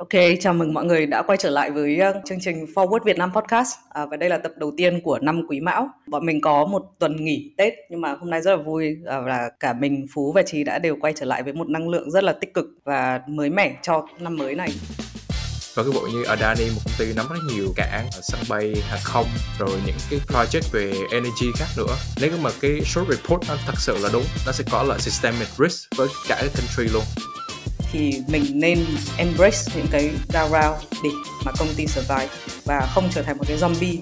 Ok, chào mừng mọi người đã quay trở lại với ờ, chương trình Forward Việt Nam Podcast. À, và đây là tập đầu tiên của năm Quý Mão. Bọn mình có một tuần nghỉ Tết nhưng mà hôm nay rất là vui à, là cả mình, Phú và Trí đã đều quay trở lại với một năng lượng rất là tích cực và mới mẻ cho năm mới này. Và cái bộ như Adani một công ty nắm rất nhiều cảng à, sân bay hàng không rồi những cái project về energy khác nữa. Nếu mà cái short report nó thật sự là đúng nó sẽ có là systemic risk với cả cái country luôn thì mình nên embrace những cái down round để mà công ty survive và không trở thành một cái zombie.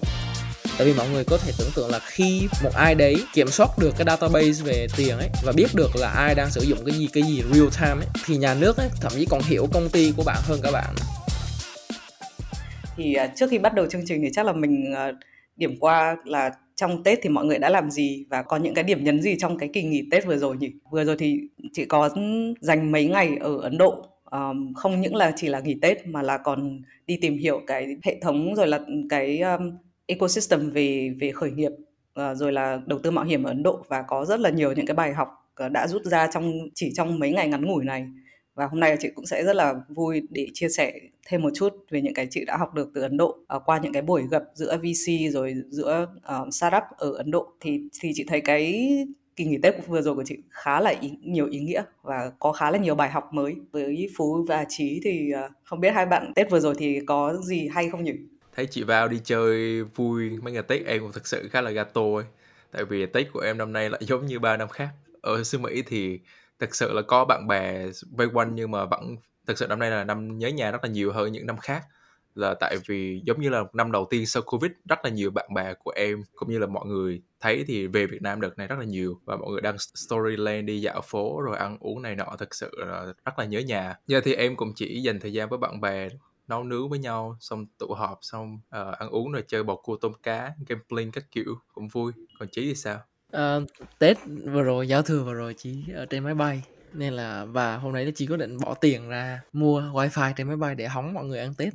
Tại vì mọi người có thể tưởng tượng là khi một ai đấy kiểm soát được cái database về tiền ấy và biết được là ai đang sử dụng cái gì cái gì real time ấy thì nhà nước ấy thậm chí còn hiểu công ty của bạn hơn cả bạn. Thì uh, trước khi bắt đầu chương trình thì chắc là mình uh, điểm qua là trong Tết thì mọi người đã làm gì và có những cái điểm nhấn gì trong cái kỳ nghỉ Tết vừa rồi nhỉ? Vừa rồi thì chị có dành mấy ngày ở Ấn Độ um, không những là chỉ là nghỉ Tết mà là còn đi tìm hiểu cái hệ thống rồi là cái um, ecosystem về về khởi nghiệp uh, rồi là đầu tư mạo hiểm ở Ấn Độ và có rất là nhiều những cái bài học ờ, đã rút ra trong chỉ trong mấy ngày ngắn ngủi này và hôm nay chị cũng sẽ rất là vui để chia sẻ thêm một chút về những cái chị đã học được từ Ấn Độ uh, qua những cái buổi gặp giữa VC rồi giữa uh, startup ở Ấn Độ. Thì thì chị thấy cái kỳ nghỉ Tết vừa rồi của chị khá là ý, nhiều ý nghĩa và có khá là nhiều bài học mới. Với Phú và Trí thì uh, không biết hai bạn Tết vừa rồi thì có gì hay không nhỉ? Thấy chị vào đi chơi vui mấy ngày Tết em cũng thực sự khá là gato ấy. Tại vì Tết của em năm nay lại giống như ba năm khác. Ở xứ Mỹ thì thực sự là có bạn bè vây quanh nhưng mà vẫn thực sự năm nay là năm nhớ nhà rất là nhiều hơn những năm khác. Là tại vì giống như là năm đầu tiên sau covid rất là nhiều bạn bè của em cũng như là mọi người thấy thì về Việt Nam đợt này rất là nhiều. Và mọi người đăng story lên đi dạo phố rồi ăn uống này nọ thực sự là rất là nhớ nhà. Giờ thì em cũng chỉ dành thời gian với bạn bè nấu nướng với nhau xong tụ họp xong uh, ăn uống rồi chơi bầu cua tôm cá gambling các kiểu cũng vui. Còn chí thì sao? Ờ, Tết vừa rồi, giao thừa vừa rồi chị ở trên máy bay nên là và hôm nay chị có định bỏ tiền ra mua wifi trên máy bay để hóng mọi người ăn Tết.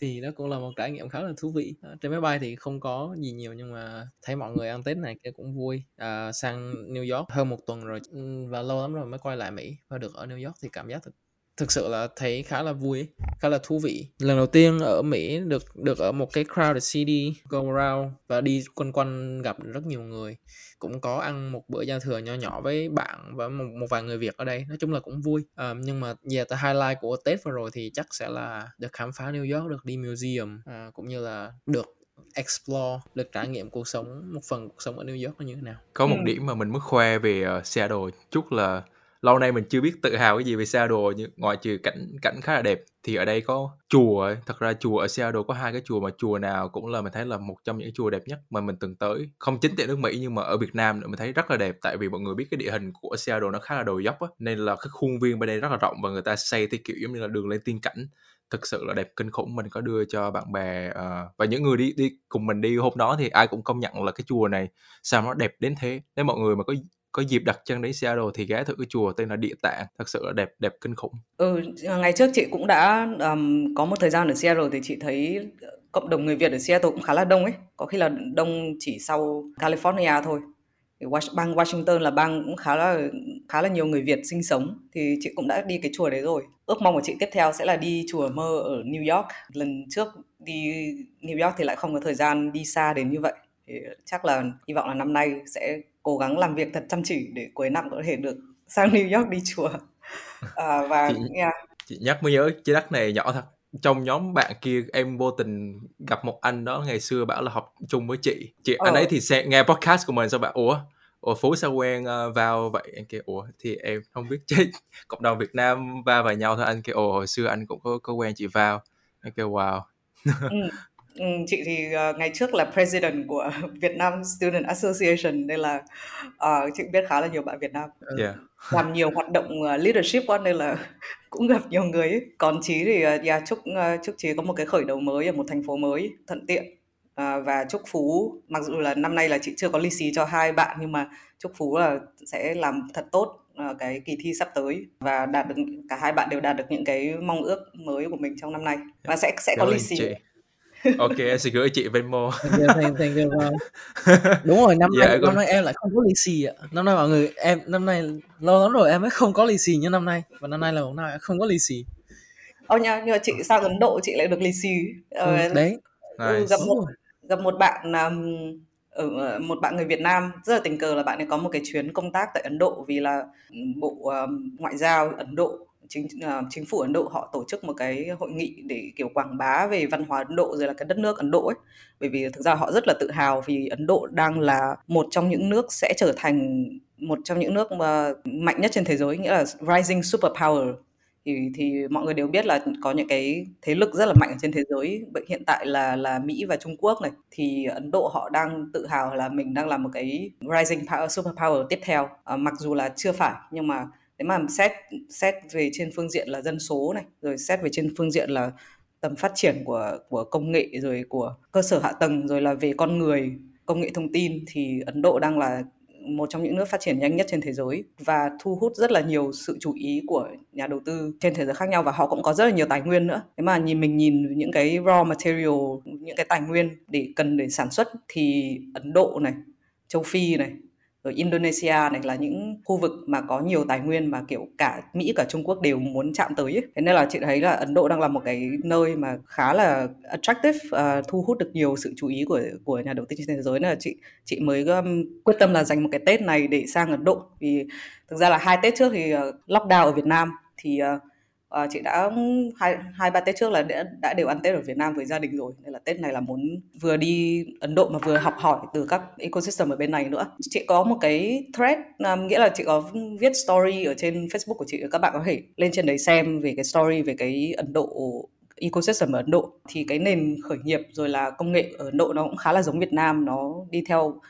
Thì đó cũng là một trải nghiệm khá là thú vị. Ờ, trên máy bay thì không có gì nhiều nhưng mà thấy mọi người ăn Tết này kia cũng vui. À, sang New York hơn một tuần rồi ừ, và lâu lắm rồi mới quay lại Mỹ và được ở New York thì cảm giác thực thực sự là thấy khá là vui khá là thú vị. Lần đầu tiên ở Mỹ được được ở một cái crowded city go around và đi quanh quanh gặp rất nhiều người. Cũng có ăn một bữa giao thừa nhỏ nhỏ với bạn và một, một vài người Việt ở đây. Nói chung là cũng vui. À, nhưng mà về yeah, highlight của Tết vừa rồi thì chắc sẽ là được khám phá New York được đi museum à, cũng như là được explore được trải nghiệm cuộc sống một phần cuộc sống ở New York nó như thế nào. Có một ừ. điểm mà mình muốn khoe về uh, Seattle chút là lâu nay mình chưa biết tự hào cái gì về Seattle nhưng ngoại trừ cảnh cảnh khá là đẹp thì ở đây có chùa ấy. thật ra chùa ở Seattle có hai cái chùa mà chùa nào cũng là mình thấy là một trong những chùa đẹp nhất mà mình từng tới. Không chính tại nước Mỹ nhưng mà ở Việt Nam nữa mình thấy rất là đẹp tại vì mọi người biết cái địa hình của Seattle nó khá là đồi dốc á nên là cái khuôn viên bên đây rất là rộng và người ta xây theo kiểu giống như là đường lên tiên cảnh. Thực sự là đẹp kinh khủng mình có đưa cho bạn bè uh, và những người đi đi cùng mình đi hôm đó thì ai cũng công nhận là cái chùa này sao nó đẹp đến thế. Nếu mọi người mà có có dịp đặt chân đến Seattle thì ghé thử cái chùa tên là Địa Tạng thật sự là đẹp đẹp kinh khủng. Ừ à, ngày trước chị cũng đã um, có một thời gian ở Seattle thì chị thấy cộng đồng người Việt ở Seattle cũng khá là đông ấy. Có khi là đông chỉ sau California thôi. Bang Washington là bang cũng khá là khá là nhiều người Việt sinh sống. Thì chị cũng đã đi cái chùa đấy rồi. Ước mong của chị tiếp theo sẽ là đi chùa mơ ở New York. Lần trước đi New York thì lại không có thời gian đi xa đến như vậy. Thì chắc là hy vọng là năm nay sẽ cố gắng làm việc thật chăm chỉ để cuối năm có thể được sang New York đi chùa. À, và chị, yeah. chị nhắc mới nhớ trái đất này nhỏ thật. Trong nhóm bạn kia em vô tình gặp một anh đó ngày xưa bảo là học chung với chị. Chị ờ. anh ấy thì sẽ nghe podcast của mình sao bạn ủa ủa phú sao quen uh, vào vậy anh kêu ủa thì em không biết chứ. Cộng đồng việt nam va vào nhau thôi. Anh kêu ồ hồi xưa anh cũng có có quen chị vào anh kêu wow. Ừ. Ừ, chị thì uh, ngày trước là president của Việt Nam Student Association nên là uh, chị biết khá là nhiều bạn Việt Nam. Yeah. làm nhiều hoạt động uh, leadership quá nên là cũng gặp nhiều người ấy. còn Chí thì uh, yeah, chúc uh, chúc Chí có một cái khởi đầu mới ở một thành phố mới thuận tiện uh, và chúc Phú. Mặc dù là năm nay là chị chưa có lì xì cho hai bạn nhưng mà chúc Phú là sẽ làm thật tốt uh, cái kỳ thi sắp tới và đạt được cả hai bạn đều đạt được những cái mong ước mới của mình trong năm nay. Và sẽ sẽ có lì xì ok em sẽ gửi chị Venmo. Thank you, thank you, đúng rồi năm dạ, nay năm nay em lại không có lì xì ạ. Năm nay mọi người em năm nay lâu lắm rồi em mới không có lì xì như năm nay. Và năm nay là năm em không có lì xì. Ô nha, nhưng mà chị sang Ấn Độ chị lại được lì xì. Ờ, ừ, đấy. Ừ, gặp một gặp một bạn um, ở một bạn người Việt Nam. Rất là tình cờ là bạn ấy có một cái chuyến công tác tại Ấn Độ vì là bộ um, ngoại giao Ấn Độ chính uh, chính phủ Ấn Độ họ tổ chức một cái hội nghị để kiểu quảng bá về văn hóa Ấn Độ rồi là cái đất nước Ấn Độ ấy. Bởi vì thực ra họ rất là tự hào vì Ấn Độ đang là một trong những nước sẽ trở thành một trong những nước mà mạnh nhất trên thế giới nghĩa là rising superpower. Thì thì mọi người đều biết là có những cái thế lực rất là mạnh ở trên thế giới vậy hiện tại là là Mỹ và Trung Quốc này. Thì Ấn Độ họ đang tự hào là mình đang là một cái rising power superpower tiếp theo. À, mặc dù là chưa phải nhưng mà nếu mà xét xét về trên phương diện là dân số này rồi xét về trên phương diện là tầm phát triển của của công nghệ rồi của cơ sở hạ tầng rồi là về con người công nghệ thông tin thì Ấn Độ đang là một trong những nước phát triển nhanh nhất trên thế giới và thu hút rất là nhiều sự chú ý của nhà đầu tư trên thế giới khác nhau và họ cũng có rất là nhiều tài nguyên nữa. Nếu mà nhìn mình nhìn những cái raw material, những cái tài nguyên để cần để sản xuất thì Ấn Độ này, châu Phi này, rồi Indonesia này là những khu vực mà có nhiều tài nguyên mà kiểu cả Mỹ cả Trung Quốc đều muốn chạm tới ấy. Thế nên là chị thấy là Ấn Độ đang là một cái nơi mà khá là attractive uh, thu hút được nhiều sự chú ý của của nhà đầu tư trên thế giới nên là chị chị mới um, quyết tâm là dành một cái Tết này để sang Ấn Độ vì thực ra là hai Tết trước thì uh, lockdown ở Việt Nam thì uh, à, chị đã hai hai ba tết trước là đã, đã đều ăn tết ở Việt Nam với gia đình rồi nên là tết này là muốn vừa đi Ấn Độ mà vừa học hỏi từ các ecosystem ở bên này nữa. Chị có một cái thread um, nghĩa là chị có viết story ở trên Facebook của chị các bạn có thể lên trên đấy xem về cái story về cái Ấn Độ ecosystem ở Ấn Độ. Thì cái nền khởi nghiệp rồi là công nghệ ở Ấn Độ nó cũng khá là giống Việt Nam nó đi theo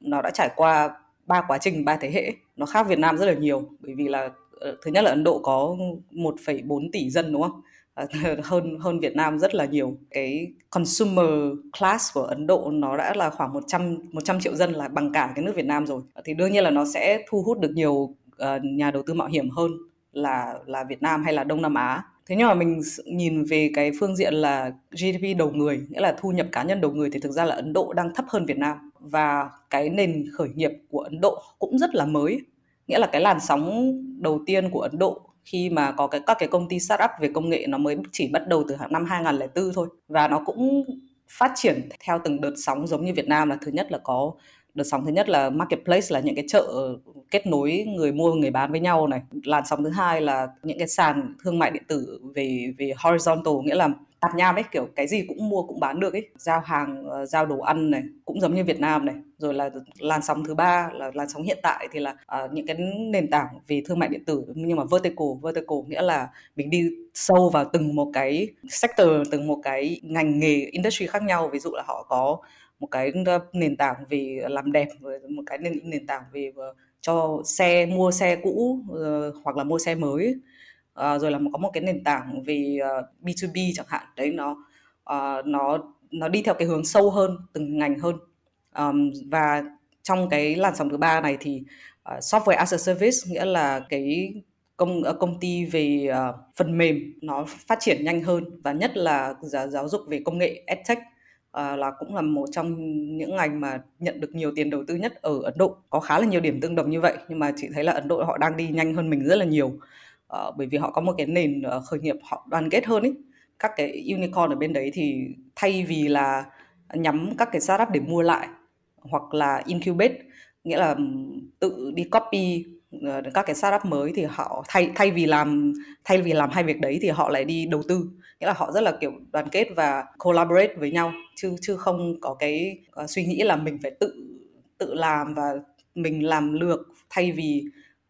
nó đã trải qua ba quá trình ba thế hệ nó khác Việt Nam rất là nhiều. Bởi vì là Ờ, thứ nhất là Ấn Độ có 1,4 tỷ dân đúng không? Hơn hơn Việt Nam rất là nhiều. Cái consumer class của Ấn Độ nó đã là khoảng 100 100 triệu dân là bằng cả cái nước Việt Nam rồi. Thì đương nhiên là nó sẽ thu hút được nhiều uh, nhà đầu tư mạo hiểm hơn là là Việt Nam hay là Đông Nam Á. Thế nhưng mà mình nhìn về cái phương diện là GDP đầu người, nghĩa là thu nhập cá nhân đầu người thì thực ra là Ấn Độ đang thấp hơn Việt Nam và cái nền khởi nghiệp của Ấn Độ cũng rất là mới nghĩa là cái làn sóng đầu tiên của Ấn Độ khi mà có cái, các cái công ty startup về công nghệ nó mới chỉ bắt đầu từ năm 2004 thôi. Và nó cũng phát triển theo từng đợt sóng giống như Việt Nam là thứ nhất là có, đợt sóng thứ nhất là marketplace là những cái chợ kết nối người mua, người bán với nhau này. Làn sóng thứ hai là những cái sàn thương mại điện tử về về horizontal, nghĩa là tạp nham ấy kiểu cái gì cũng mua cũng bán được ấy. Giao hàng ờ, giao đồ ăn này cũng giống như Việt Nam này. Rồi là làn sóng thứ ba là làn sóng hiện tại thì là uh, những cái nền tảng về thương mại điện tử nhưng mà vertical vertical nghĩa là mình đi sâu vào từng một cái sector từng một cái ngành nghề industry khác nhau. Ví dụ là họ có một cái nền tảng về làm đẹp một cái nền nền tảng về ờ, cho xe mua xe cũ uh, hoặc là mua xe mới à, rồi là có một cái nền tảng về ờ, uh, B2B chẳng hạn. Đấy nó uh, nó nó đi theo cái hướng sâu hơn từng ngành hơn. Um, và trong cái làn sóng thứ ba này thì uh, software as a service nghĩa là cái công công ty về uh, phần mềm nó phát triển nhanh hơn và nhất là giáo, giáo dục về công nghệ edtech uh, là cũng là một trong những ngành mà nhận được nhiều tiền đầu tư nhất ở Ấn Độ. Có khá là nhiều điểm tương đồng như vậy nhưng mà chị thấy là Ấn Độ họ đang đi nhanh hơn mình rất là nhiều uh, bởi vì họ có một cái nền uh, khởi nghiệp họ đoàn kết hơn ấy các cái unicorn ở bên đấy thì thay vì là nhắm các cái startup để mua lại hoặc là incubate nghĩa là tự đi copy ờ, các cái startup mới thì họ thay thay vì làm thay vì làm hai việc đấy thì họ lại đi đầu tư. Nghĩa là họ rất là kiểu đoàn kết và collaborate với nhau chứ chứ không có cái uh, suy nghĩ là mình phải tự tự làm và mình làm lược thay vì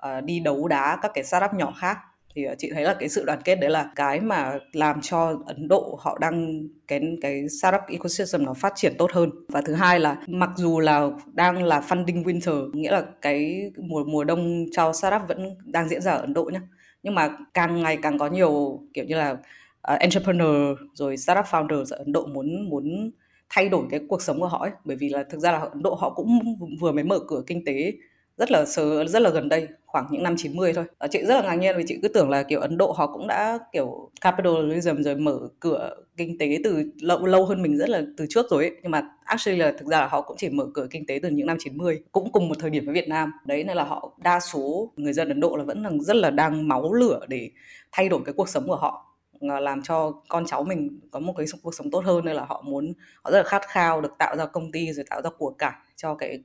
uh, đi đấu đá các cái startup nhỏ khác thì ờ, chị thấy là cái sự đoàn kết đấy là cái mà làm cho Ấn Độ họ đang cái cái startup ecosystem nó phát triển tốt hơn. Và thứ hai là mặc dù là đang là funding winter nghĩa là cái mùa mùa đông cho startup vẫn đang diễn ra ở Ấn Độ nhá. Nhưng mà càng ngày càng có nhiều kiểu như là uh, entrepreneur rồi startup founder ở Ấn Độ muốn muốn thay đổi cái cuộc sống của họ ấy. Bởi vì là thực ra là Ấn Độ họ cũng vừa mới mở cửa kinh tế rất là sớm rất là gần đây, khoảng những năm 90 thôi. Ờ, chị rất là ngạc nhiên vì chị cứ tưởng là, kiểu, Ấn Độ họ cũng đã, kiểu, capitalism rồi mở cửa kinh tế từ lâu lâu hơn mình rất là từ trước rồi ấy. nhưng mà actually là thực ra là họ cũng chỉ mở cửa kinh tế từ những năm 90 cũng cùng một thời điểm với Việt Nam. Đấy, nên là họ, đa số người dân Ấn Độ là vẫn là rất là đang máu lửa để thay đổi cái cuộc sống của họ ờ, làm cho con cháu mình có một cái cuộc sống tốt hơn. Nên là họ muốn, họ rất là khát khao được tạo ra công ty rồi tạo ra của cải cho cái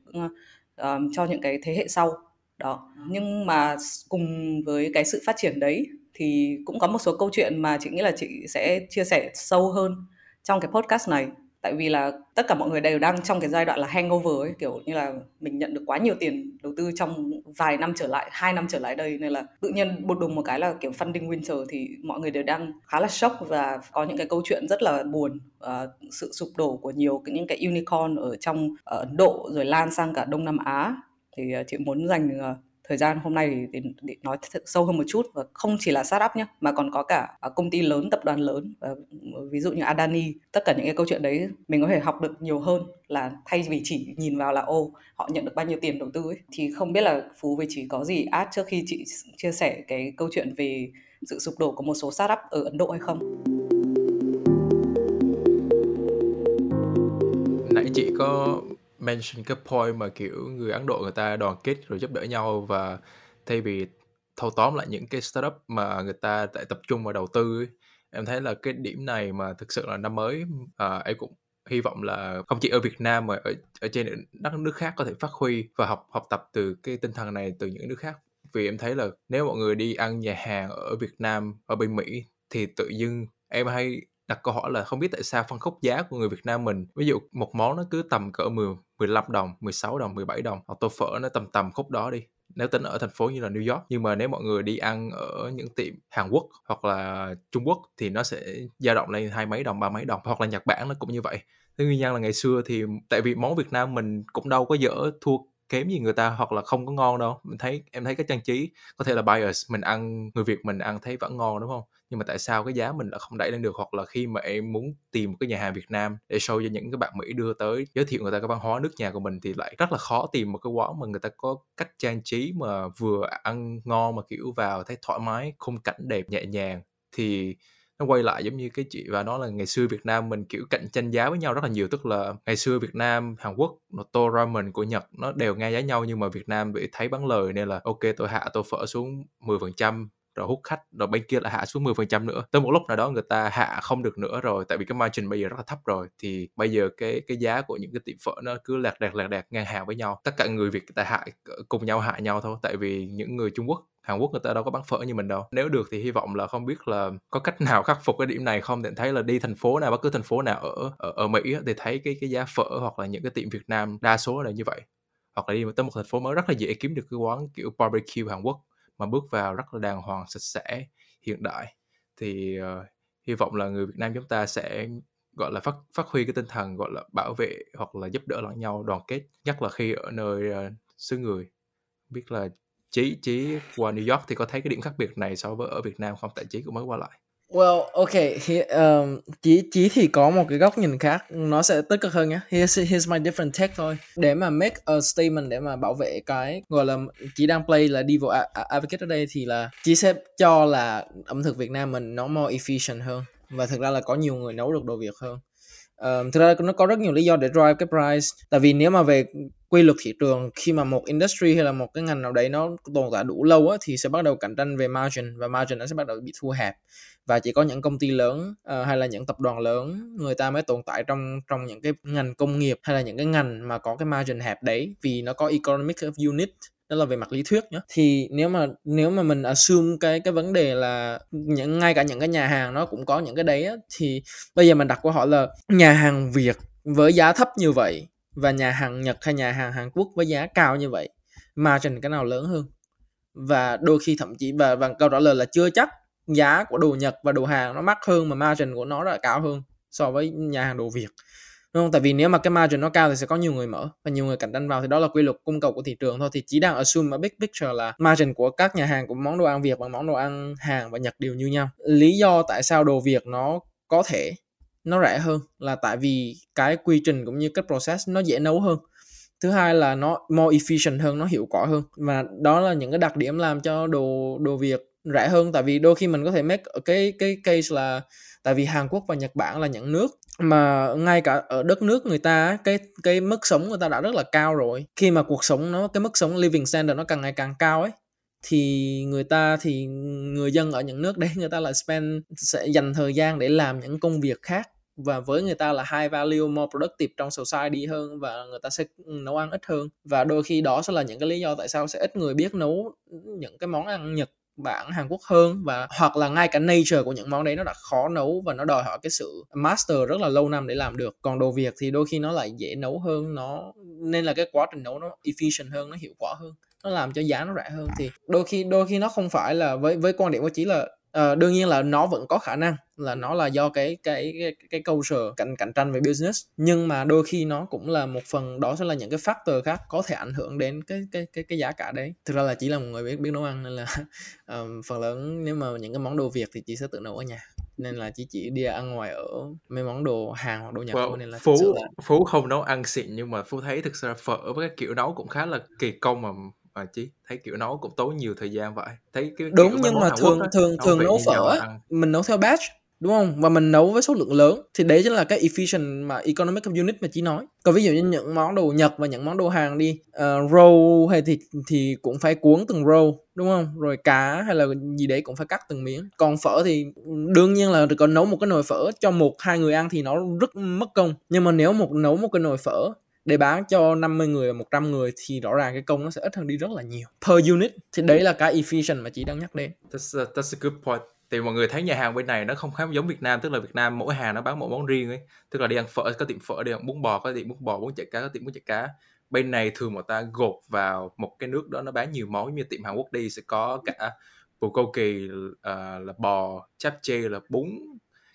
uh, cho những cái thế hệ sau. Đó. Nhưng mà cùng với cái sự phát triển đấy thì cũng có một số câu chuyện mà chị nghĩ là chị sẽ chia sẻ sâu hơn trong cái podcast này tại vì là tất cả mọi người đều đang trong cái giai đoạn là hangover ấy kiểu như là mình nhận được quá nhiều tiền đầu tư trong vài năm trở lại hai năm trở lại đây nên là tự nhiên bột đùng một cái là kiểu funding winter thì mọi người đều đang khá là sốc và có những cái câu chuyện rất là buồn uh, sự sụp đổ của nhiều những cái unicorn ở trong ở Ấn Độ rồi lan sang cả Đông Nam Á. Thì uh, chị muốn dành uh, thời gian hôm nay để, để nói sâu hơn một chút và không chỉ là startup nhé mà còn có cả à, công ty lớn tập đoàn lớn và ờ, ví dụ như Adani tất cả những cái câu chuyện đấy mình có thể học được nhiều hơn là thay vì chỉ nhìn vào là ô họ nhận được bao nhiêu tiền đầu tư ấy thì không biết là phú với chỉ có gì add trước khi chị chia sẻ cái câu chuyện về sự sụp đổ của một số startup ở Ấn Độ hay không? Nãy chị có mention cái point mà kiểu người Ấn Độ người ta đoàn kết rồi giúp đỡ nhau và thay vì thâu tóm lại những cái startup mà người ta tại tập trung vào đầu tư ấy, em thấy là cái điểm này mà thực sự là năm mới à, em cũng hy vọng là không chỉ ở Việt Nam mà ở ở trên đất nước khác có thể phát huy và học học tập từ cái tinh thần này từ những nước khác. Vì em thấy là nếu mọi người đi ăn nhà hàng ở Việt Nam ở bên Mỹ thì tự dưng em hay đặt câu hỏi là không biết tại sao phân khúc giá của người Việt Nam mình ví dụ một món nó cứ tầm cỡ 10 15 đồng, 16 đồng, 17 đồng hoặc tô phở nó tầm tầm khúc đó đi. Nếu tính ở thành phố như là New York nhưng mà nếu mọi người đi ăn ở những tiệm Hàn Quốc hoặc là Trung Quốc thì nó sẽ dao động lên hai mấy đồng ba mấy đồng hoặc là Nhật Bản nó cũng như vậy. Thế nguyên nhân là ngày xưa thì tại vì món Việt Nam mình cũng đâu có dở thua kém gì người ta hoặc là không có ngon đâu. Mình thấy em thấy cái trang trí có thể là bias mình ăn người Việt mình ăn thấy vẫn ngon đúng không? Nhưng mà tại sao cái giá mình lại không đẩy lên được? Hoặc là khi mà em muốn tìm một cái nhà hàng Việt Nam để show cho những cái bạn Mỹ đưa tới, giới thiệu người ta cái văn hóa nước nhà của mình thì lại rất là khó tìm một cái quán mà người ta có cách trang trí mà vừa ăn ngon mà, kiểu, vào thấy thoải mái, khung cảnh đẹp, nhẹ nhàng. Thì nó quay lại giống như cái chị và nó là ngày xưa Việt Nam mình, kiểu, cạnh tranh giá với nhau rất là nhiều. Tức là ngày xưa Việt Nam, Hàn Quốc tô ramen của Nhật nó đều ngang giá nhau nhưng mà Việt Nam bị thấy bán lời nên là, ok, tôi hạ tô phở xuống 10% rồi hút khách rồi bên kia lại hạ xuống 10% nữa tới một lúc nào đó người ta hạ không được nữa rồi tại vì cái margin bây giờ rất là thấp rồi thì bây giờ cái cái giá của những cái tiệm phở nó cứ lạc đạc lạc đạc ngang hàng với nhau tất cả người Việt người ta hạ cùng nhau hạ nhau thôi tại vì những người Trung Quốc Hàn Quốc người ta đâu có bán phở như mình đâu. Nếu được thì hy vọng là không biết là có cách nào khắc phục cái điểm này không thì thấy là đi thành phố nào bất cứ thành phố nào ở ở, ở Mỹ thì thấy cái cái giá phở hoặc là những cái tiệm Việt Nam đa số là như vậy. Hoặc là đi tới một thành phố mới rất là dễ kiếm được cái quán kiểu barbecue Hàn Quốc mà bước vào rất là đàng hoàng sạch sẽ hiện đại. Thì uh, hy vọng là người Việt Nam chúng ta sẽ gọi là phát phát huy cái tinh thần gọi là bảo vệ hoặc là giúp đỡ lẫn nhau đoàn kết nhất là khi ở nơi uh, xứ người. Biết là chí chí qua New York thì có thấy cái điểm khác biệt này so với ở Việt Nam không? Tại chí cũng mới qua lại. Well, ok, he, um, chí chí thì có một cái góc nhìn khác, nó sẽ tích cực hơn nhé. Here's, here's my different take thôi. Để mà make a statement để mà bảo vệ cái gọi là chỉ đang play là devil advocate ở đây thì là chí sẽ cho là ẩm thực Việt Nam mình nó more efficient hơn và thực ra là có nhiều người nấu được đồ Việt hơn. Um, thực ra nó có rất nhiều lý do để drive cái price. Tại vì nếu mà về quy luật thị trường khi mà một industry hay là một cái ngành nào đấy nó tồn tại đủ lâu á thì sẽ bắt đầu cạnh tranh về margin và margin nó sẽ bắt đầu bị thu hẹp và chỉ có những công ty lớn uh, hay là những tập đoàn lớn người ta mới tồn tại trong trong những cái ngành công nghiệp hay là những cái ngành mà có cái margin hẹp đấy vì nó có economic of unit đó là về mặt lý thuyết nhé thì nếu mà nếu mà mình assume cái cái vấn đề là những ngay cả những cái nhà hàng nó cũng có những cái đấy á, thì bây giờ mình đặt câu hỏi là nhà hàng Việt với giá thấp như vậy và nhà hàng Nhật hay nhà hàng Hàn Quốc với giá cao như vậy margin cái nào lớn hơn? Và đôi khi thậm chí và và câu trả lời là chưa chắc giá của đồ Nhật và đồ Hàn nó mắc hơn mà margin của nó là cao hơn so với nhà hàng đồ Việt đúng không? Tại vì nếu mà cái margin nó cao thì sẽ có nhiều người mở và nhiều người cạnh tranh vào. Thì đó là quy luật cung cầu của thị trường thôi. Thì chỉ đang assume ở big picture là margin của các nhà hàng, của món đồ ăn Việt và món đồ ăn Hàn và Nhật đều như nhau. Lý do tại sao đồ Việt nó có thể, nó rẻ hơn là tại vì cái quy trình cũng như cái process nó dễ nấu hơn. Thứ hai là nó more efficient hơn, nó hiệu quả hơn. Và đó là những cái đặc điểm làm cho đồ đồ Việt rẻ hơn. Tại vì đôi khi mình có thể make cái cái case là tại vì Hàn Quốc và Nhật Bản là những nước mà ngay cả ở đất nước người ta cái cái mức sống người ta đã rất là cao rồi. Khi mà cuộc sống nó, cái mức sống living standard nó càng ngày càng cao ấy, thì người ta, thì người dân ở những nước đấy, người ta lại spend, sẽ dành thời gian để làm những công việc khác. Và với người ta là high value, more productive trong society hơn và người ta sẽ nấu ăn ít hơn. Và đôi khi đó sẽ là những cái lý do tại sao sẽ ít người biết nấu những cái món ăn Nhật bản Hàn Quốc hơn và hoặc là ngay cả nature của những món đấy nó đã khó nấu và nó đòi hỏi cái sự master rất là lâu năm để làm được. Còn đồ Việt thì đôi khi nó lại dễ nấu hơn, nó, nên là cái quá trình nấu nó efficient hơn, nó hiệu quả hơn, nó làm cho giá nó rẻ hơn. Thì đôi khi đôi khi nó không phải là, với với quan điểm của chỉ là uh, đương nhiên là nó vẫn có khả năng là nó là do cái cái cái, cái culture cạnh cạnh tranh về business nhưng mà đôi khi nó cũng là một phần đó sẽ là những cái factor khác có thể ảnh hưởng đến cái cái cái cái giá cả đấy. Thực ra là chỉ là một người biết biết nấu ăn nên là um, phần lớn nếu mà những cái món đồ việt thì chị sẽ tự nấu ở nhà nên là chỉ chỉ đi ăn ngoài ở mấy món đồ hàng hoặc đồ nhật well, nên là phú là... phú không nấu ăn xịn nhưng mà phú thấy thực ra phở với cái kiểu nấu cũng khá là kỳ công mà mà chí thấy kiểu nấu cũng tốn nhiều thời gian vậy. Thấy cái đúng nhưng mà thường á, thường thường nấu phở mình nấu theo batch đúng không? Và mình nấu với số lượng lớn thì đấy chính là cái efficient mà economic unit mà chị nói. Còn ví dụ như những món đồ nhật và những món đồ hàng đi uh, roll hay thì thì cũng phải cuốn từng roll đúng không? Rồi cá hay là gì đấy cũng phải cắt từng miếng. Còn phở thì đương nhiên là còn nấu một cái nồi phở cho một hai người ăn thì nó rất mất công. Nhưng mà nếu một nấu một cái nồi phở để bán cho 50 người và 100 người thì rõ ràng cái công nó sẽ ít hơn đi rất là nhiều. Per unit thì đấy là cái efficient mà chị đang nhắc đến. That's a, that's a good point. Thì mọi người thấy nhà hàng bên này nó không khác giống Việt Nam tức là Việt Nam mỗi hàng nó bán một món riêng ấy. Tức là đi ăn phở có tiệm phở đi ăn bún bò có tiệm bún bò bún chả cá có tiệm bún chả cá. Bên này thường người ta gộp vào một cái nước đó nó bán nhiều món như tiệm Hàn Quốc đi sẽ có cả bulgogi uh, ờ, là bò chap là bún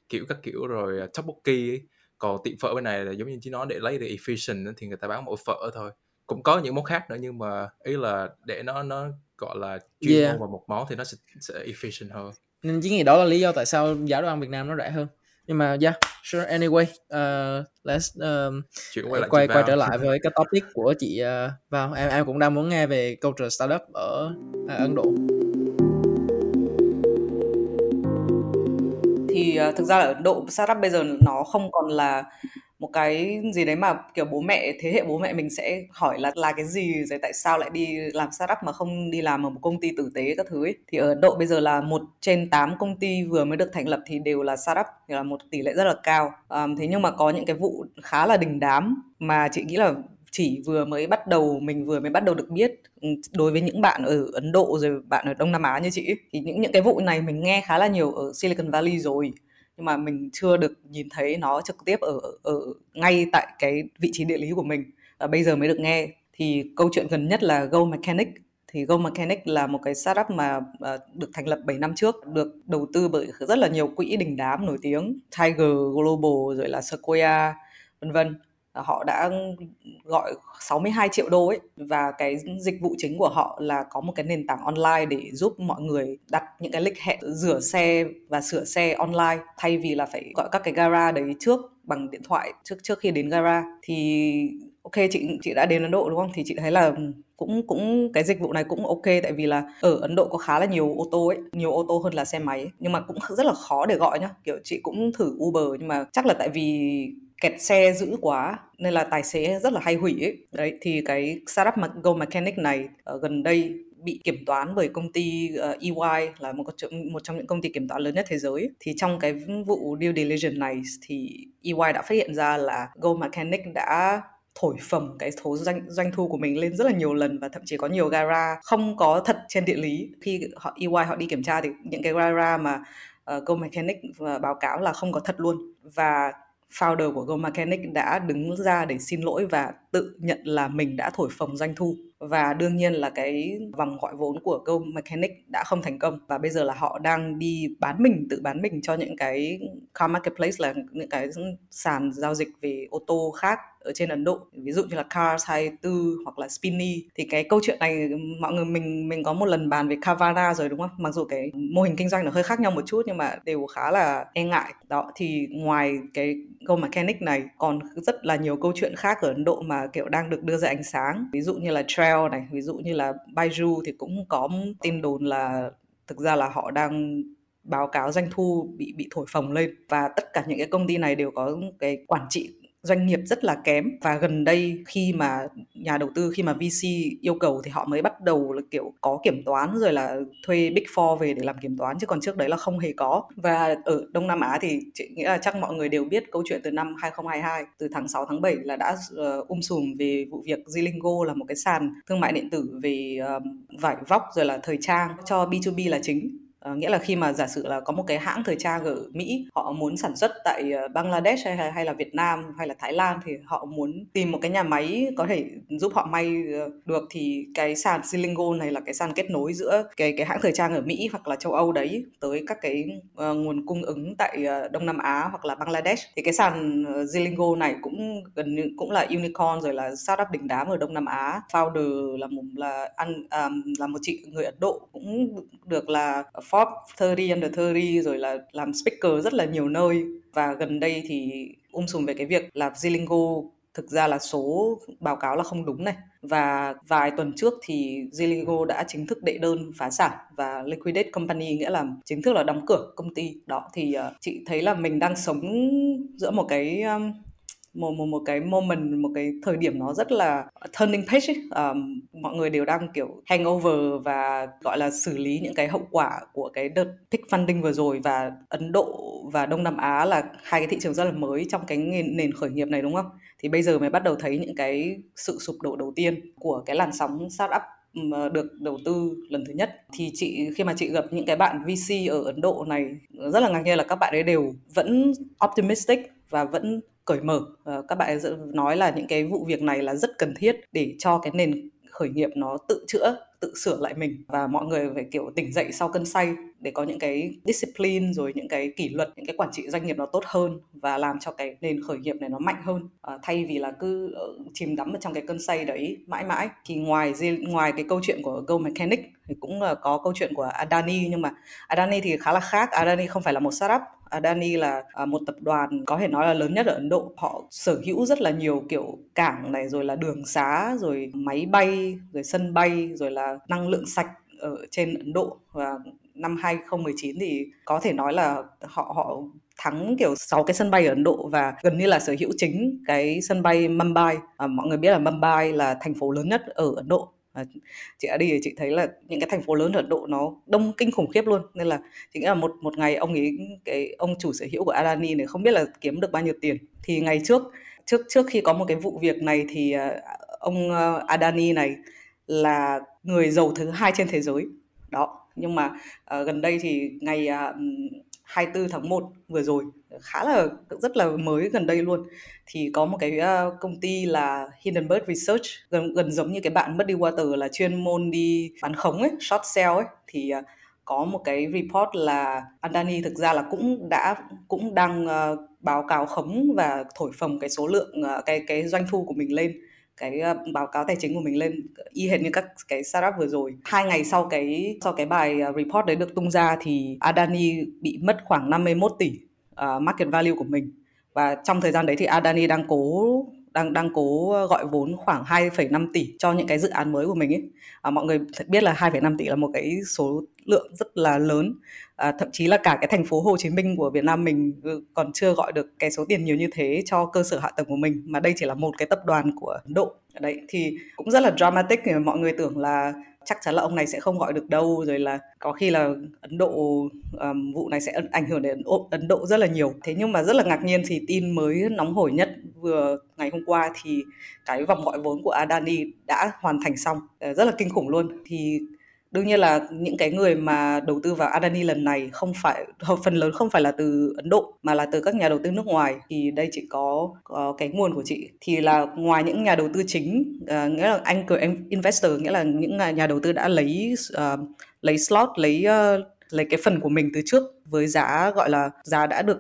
kiểu các kiểu rồi uh, tteokbokki ấy còn tiệm phở bên này là giống như chị nói để lấy được efficient thì người ta bán mỗi phở thôi. Cũng có những món khác nữa nhưng mà ý là để nó nó gọi là chuyên yeah. môn vào một món thì nó sẽ, sẽ efficient hơn. Nên chỉ nghĩ đó là lý do tại sao giá đồ ăn Việt Nam nó rẻ hơn. Nhưng mà yeah sure anyway uh, let's um, quay quay, quay trở lại với cái topic của chị uh, vào. Em em cũng đang muốn nghe về culture startup ở uh, Ấn Độ thì uh, thực ra là Ấn Độ startup bây giờ nó không còn là một cái gì đấy mà kiểu bố mẹ thế hệ bố mẹ mình sẽ hỏi là là cái gì? Rồi tại sao lại đi làm startup mà không đi làm ở một công ty tử tế các thứ ấy. thì ở Ấn Độ bây giờ là một trên 8 công ty vừa mới được thành lập thì đều là startup thì là một tỷ lệ rất là cao. Um, thế nhưng mà có những cái vụ khá là đình đám mà chị nghĩ là chỉ vừa mới bắt đầu mình vừa mới bắt đầu được biết. Ừ, đối với những bạn ở Ấn Độ rồi bạn ở Đông Nam Á như chị thì những những cái vụ này mình nghe khá là nhiều ở Silicon Valley rồi. Nhưng mà mình chưa được nhìn thấy nó trực tiếp ở ở ngay tại cái vị trí địa lý của mình. Và bây giờ mới được nghe. Thì câu chuyện gần nhất là Go Mechanic. Thì Go Mechanic là một cái startup mà uh, được thành lập 7 năm trước, được đầu tư bởi rất là nhiều quỹ đình đám nổi tiếng, Tiger Global rồi là Sequoia vân vân họ đã gọi 62 triệu đô ấy, và cái dịch vụ chính của họ là có một cái nền tảng online để giúp mọi người đặt những cái lịch hẹn rửa xe và sửa xe online, thay vì là phải gọi các cái gara đấy trước bằng điện thoại, trước trước khi đến gara. Thì ok chị chị đã đến Ấn Độ đúng không? Thì chị thấy là cũng cũng cái dịch vụ này cũng ok tại vì là ở Ấn Độ có khá là nhiều ô tô ấy nhiều ô tô hơn là xe máy nhưng mà cũng rất là khó để gọi nhá. Kiểu chị cũng thử Uber nhưng mà chắc là tại vì kẹt xe dữ quá nên là tài xế rất là hay hủy ấy. Đấy thì cái startup Go Mechanic này ở gần đây bị kiểm toán bởi công ty ờ, uh, EY là một một trong những công ty kiểm toán lớn nhất thế giới. Thì trong cái vụ due diligence này thì EY đã phát hiện ra là Go Mechanic đã thổi phồng cái số doanh doanh thu của mình lên rất là nhiều lần và thậm chí có nhiều gara không có thật trên địa lý. Khi họ EY họ đi kiểm tra thì những cái gara mà uh, Go Mechanic báo cáo là không có thật luôn. Và founder của Go Mechanic đã đứng ra để xin lỗi và tự nhận là mình đã thổi phồng doanh thu. Và đương nhiên là cái vòng gọi vốn của Go Mechanic đã không thành công. Và bây giờ là họ đang đi bán mình tự bán mình cho những cái car marketplace là những cái sàn giao dịch về ô tô khác ở trên Ấn Độ. Ví dụ như là Cars 24 hoặc là Spinny. Thì cái câu chuyện này, mọi người, mình mình có một lần bàn về Carvana rồi, đúng không? Mặc dù cái mô hình kinh doanh nó hơi khác nhau một chút, nhưng mà đều khá là e ngại. Đó, thì ngoài cái Go Mechanic này, còn rất là nhiều câu chuyện khác ở Ấn Độ mà, kiểu, đang được đưa ra ánh sáng. Ví dụ như là Trail này, ví dụ như là Baiju thì cũng có tin đồn là, thực ra là họ đang báo cáo doanh thu bị bị thổi phồng lên. Và tất cả những cái công ty này đều có cái quản trị doanh nghiệp rất là kém. Và gần đây khi mà nhà đầu tư, khi mà VC yêu cầu thì họ mới bắt đầu là kiểu có kiểm toán, rồi là thuê Big Four về để làm kiểm toán, chứ còn trước đấy là không hề có. Và ở Đông Nam Á thì chị nghĩ là chắc mọi người đều biết câu chuyện từ năm 2022 từ tháng 6 tháng 7 là đã ờ, um sùm về vụ việc Zilingo là một cái sàn thương mại điện tử về ờ, vải vóc, rồi là thời trang cho B2B là chính. À, nghĩa là khi mà giả sử là có một cái hãng thời trang ở Mỹ họ muốn sản xuất tại ờ, Bangladesh hay, hay là Việt Nam hay là Thái Lan thì họ muốn tìm một cái nhà máy có thể giúp họ may ờ, được thì cái sàn Zilingo này là cái sàn kết nối giữa cái cái hãng thời trang ở Mỹ hoặc là châu Âu đấy tới các cái uh, nguồn cung ứng tại uh, Đông Nam Á hoặc là Bangladesh. Thì cái sàn Zilingo này cũng gần như cũng là unicorn rồi là startup đỉnh đám ở Đông Nam Á. Founder là một là ăn um, là một chị người Ấn Độ cũng được là Forbes 30 under 30 rồi là làm speaker rất là nhiều nơi. Và gần đây thì um sùm về cái việc là Zilingo thực ra là số báo cáo là không đúng này. Và vài tuần trước thì Ziligo đã chính thức đệ đơn phá sản và liquidate company nghĩa là chính thức là đóng cửa công ty đó. Thì uh, chị thấy là mình đang sống giữa một cái um, một một một cái moment một cái thời điểm nó rất là turning page ấy. Um, mọi người đều đang kiểu hangover và gọi là xử lý những cái hậu quả của cái đợt pick funding vừa rồi và Ấn Độ và Đông Nam Á là hai cái thị trường rất là mới trong cái nền, nền khởi nghiệp này đúng không? Thì bây giờ mới bắt đầu thấy những cái sự sụp đổ đầu tiên của cái làn sóng startup ờ, được đầu tư lần thứ nhất thì chị khi mà chị gặp những cái bạn VC ở Ấn Độ này rất là ngạc nhiên là các bạn ấy đều vẫn optimistic và vẫn cởi mở. Uh, các bạn nói là những cái vụ việc này là rất cần thiết để cho cái nền khởi nghiệp nó tự chữa tự sửa lại mình. Và mọi người phải kiểu tỉnh dậy sau cơn say để có những cái discipline rồi những cái kỷ luật những cái quản trị doanh nghiệp nó tốt hơn và làm cho cái nền khởi nghiệp này nó mạnh hơn. À, thay vì là cứ ờ, chìm đắm ở trong cái cơn say đấy mãi mãi. Thì ngoài ngoài cái câu chuyện của Go Mechanic thì cũng là có câu chuyện của Adani. Nhưng mà Adani thì khá là khác. Adani không phải là một startup. À, Adani là à, một tập đoàn có thể nói là lớn nhất ở Ấn Độ. Họ sở hữu rất là nhiều kiểu cảng này rồi là đường xá rồi máy bay rồi sân bay rồi là năng lượng sạch ở trên Ấn Độ và năm 2019 thì có thể nói là họ họ thắng kiểu 6 cái sân bay ở Ấn Độ và gần như là sở hữu chính cái sân bay Mumbai. À, mọi người biết là Mumbai là thành phố lớn nhất ở Ấn Độ À, chị đã đi thì chị thấy là những cái thành phố lớn ở Ấn Độ nó đông kinh khủng khiếp luôn. Nên là chị nghĩ là một một ngày ông ấy cái ông chủ sở hữu của Adani này không biết là kiếm được bao nhiêu tiền. Thì ngày trước trước trước khi có một cái vụ việc này thì à, ông à, Adani này là người giàu thứ hai trên thế giới. Đó nhưng mà uh, gần đây thì ngày uh, 24 tháng 1 vừa rồi khá là rất là mới gần đây luôn. Thì có một cái ờ, công ty là Hindenburg Research gần gần giống như cái bạn Muddy Water là chuyên môn đi bán khống ấy, short sell ấy. Thì ờ, có một cái report là Andani thực ra là cũng đã cũng đang uh, báo cáo khống và thổi phồng cái số lượng uh, cái cái doanh thu của mình lên cái ờ, báo cáo tài chính của mình lên y hệt như các cái startup vừa rồi. Hai ngày sau cái sau cái bài ờ, report đấy được tung ra thì Adani bị mất khoảng 51 tỷ uh, market value của mình và trong thời gian đấy thì Adani đang cố đang đang cố gọi vốn khoảng 2,5 tỷ cho những cái dự án mới của mình ấy. À, mọi người biết là 2,5 tỷ là một cái số lượng rất là lớn. À, thậm chí là cả cái thành phố Hồ Chí Minh của Việt Nam mình ừ, còn chưa gọi được cái số tiền nhiều như thế cho cơ sở hạ tầng của mình mà đây chỉ là một cái tập đoàn của Ấn Độ. Đấy thì cũng rất là dramatic mọi người tưởng là chắc chắn là ông này sẽ không gọi được đâu rồi là có khi là Ấn Độ um, vụ này sẽ ảnh hưởng đến Ấn Độ rất là nhiều. Thế nhưng mà rất là ngạc nhiên thì tin mới nóng hổi nhất vừa ngày hôm qua thì cái vòng gọi vốn của Adani đã hoàn thành xong. Ờ, rất là kinh khủng luôn. Thì đương nhiên là những cái người mà đầu tư vào Adani lần này không phải phần lớn không phải là từ Ấn Độ mà là từ các nhà đầu tư nước ngoài. Thì đây chỉ có, có cái nguồn của chị. Thì là ngoài những nhà đầu tư chính uh, nghĩa là anh anchor investor nghĩa là những nhà đầu tư đã lấy uh, lấy slot lấy uh, lấy cái phần của mình từ trước với giá gọi là giá đã được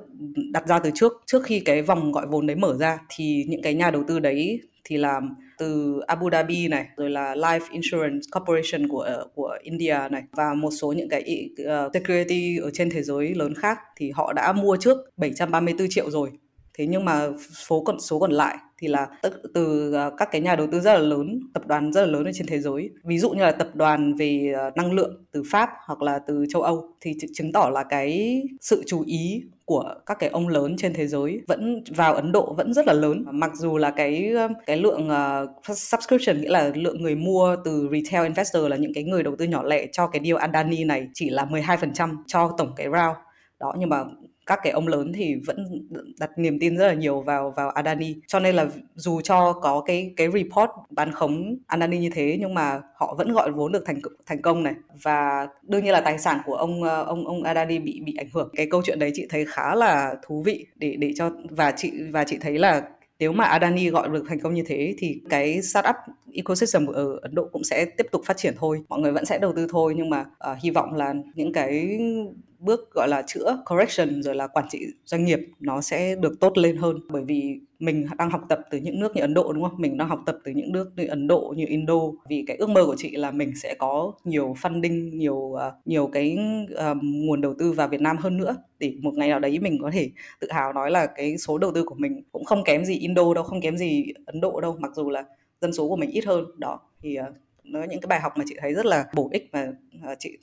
đặt ra từ trước. Trước khi cái vòng gọi vốn đấy mở ra thì những cái nhà đầu tư đấy thì làm từ Abu Dhabi này rồi là Life Insurance Corporation của của India này và một số những cái uh, security ở trên thế giới lớn khác thì họ đã mua trước 734 triệu rồi thế nhưng mà số còn số còn lại thì là từ, từ ờ, các cái nhà đầu tư rất là lớn tập đoàn rất là lớn ở trên thế giới. Ví dụ như là tập đoàn về ờ, năng lượng từ pháp hoặc là từ châu âu thì chứng tỏ là cái sự chú ý của các cái ông lớn trên thế giới vẫn vào Ấn Độ vẫn rất là lớn. Mặc dù là cái cái lượng uh, subscription nghĩa là lượng người mua từ retail investor là những cái người đầu tư nhỏ lẻ cho cái deal Adani này chỉ là 12% cho tổng cái round đó nhưng mà các cái ông lớn thì vẫn đặt niềm tin rất là nhiều vào vào Adani. Cho nên là dù cho có cái cái report bán khống Adani như thế nhưng mà họ vẫn gọi vốn được thành thành công này. Và đương nhiên là tài sản của ông ờ, ông ông Adani bị bị ảnh hưởng. Cái câu chuyện đấy chị thấy khá là thú vị để để cho và chị và chị thấy là nếu mà Adani gọi được thành công như thế thì cái startup ecosystem ở Ấn Độ cũng sẽ tiếp tục phát triển thôi. Mọi người vẫn sẽ đầu tư thôi nhưng mà uh, hy vọng là những cái bước gọi là chữa correction rồi là quản trị doanh nghiệp nó sẽ được tốt lên hơn. Bởi vì mình đang học tập từ những nước như Ấn Độ đúng không? Mình đang học tập từ những nước như Ấn Độ như Indo. Vì cái ước mơ của chị là mình sẽ có nhiều funding, nhiều à, nhiều cái um, nguồn đầu tư vào Việt Nam hơn nữa. Để một ngày nào đấy mình có thể tự hào nói là cái số đầu tư của mình cũng không kém gì Indo đâu, không kém gì Ấn Độ đâu, mặc dù là dân số của mình ít hơn. Đó thì uh, nó những cái bài học mà chị thấy rất là bổ ích và uh, chị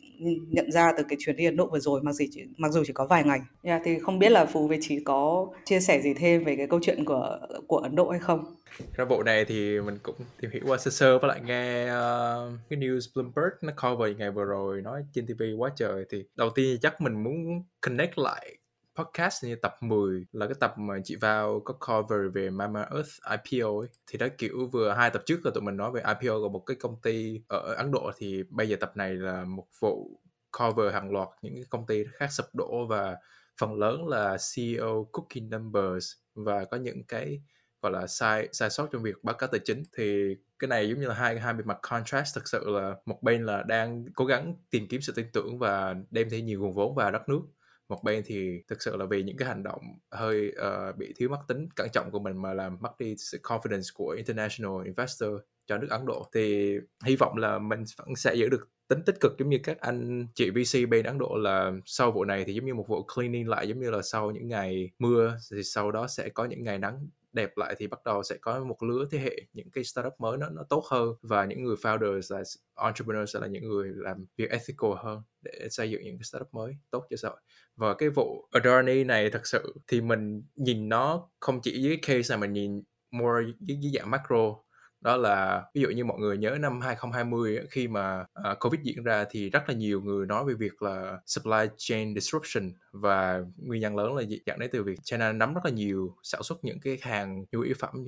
nhận ra từ cái chuyến đi Ấn Độ vừa rồi mặc dù chỉ mặc dù chỉ có vài ngày. Yeah, thì không biết là phú với chị có chia sẻ gì thêm về cái câu chuyện của của Ấn Độ hay không? Ra bộ này thì mình cũng tìm hiểu qua sơ sơ với lại nghe uh, cái news Bloomberg nó cover ngày vừa rồi nói trên TV quá trời. Thì đầu tiên chắc mình muốn connect lại podcast như tập 10 là cái tập mà chị vào có cover về Mama Earth IPO ấy. thì đó, kiểu, vừa hai tập trước là tụi mình nói về IPO của một cái công ty ở Ấn Độ. Thì bây giờ tập này là một vụ cover hàng loạt những cái công ty khác sụp đổ và phần lớn là CEO cookie numbers và có những cái, gọi là, sai sai sót trong việc báo cáo tài chính. Thì cái này giống như là hai hai bề mặt contrast. Thực sự là một bên là đang cố gắng tìm kiếm sự tin tưởng và đem thêm nhiều nguồn vốn vào đất nước một bên thì thực sự là vì những cái hành động hơi uh, bị thiếu mất tính cẩn trọng của mình mà làm mất đi sự confidence của international investor cho nước Ấn Độ. Thì hy vọng là mình vẫn sẽ giữ được tính tích cực giống như các anh chị VC bên Ấn Độ là sau vụ này thì giống như một vụ cleaning lại giống như là sau những ngày mưa thì sau đó sẽ có những ngày nắng đẹp lại thì bắt đầu sẽ có một lứa thế hệ những cái startup mới nó nó tốt hơn và những người founders là entrepreneurs sẽ là những người làm việc ethical hơn để xây dựng những cái startup mới tốt cho xã hội và cái vụ Adorni này thật sự thì mình nhìn nó không chỉ dưới case này mình nhìn more dưới, dưới dạng macro đó là ví dụ như mọi người nhớ năm 2020 khi mà uh, Covid diễn ra thì rất là nhiều người nói về việc là supply chain disruption và nguyên nhân lớn là dẫn đến từ việc China nắm rất là nhiều sản xuất những cái hàng nhu yếu phẩm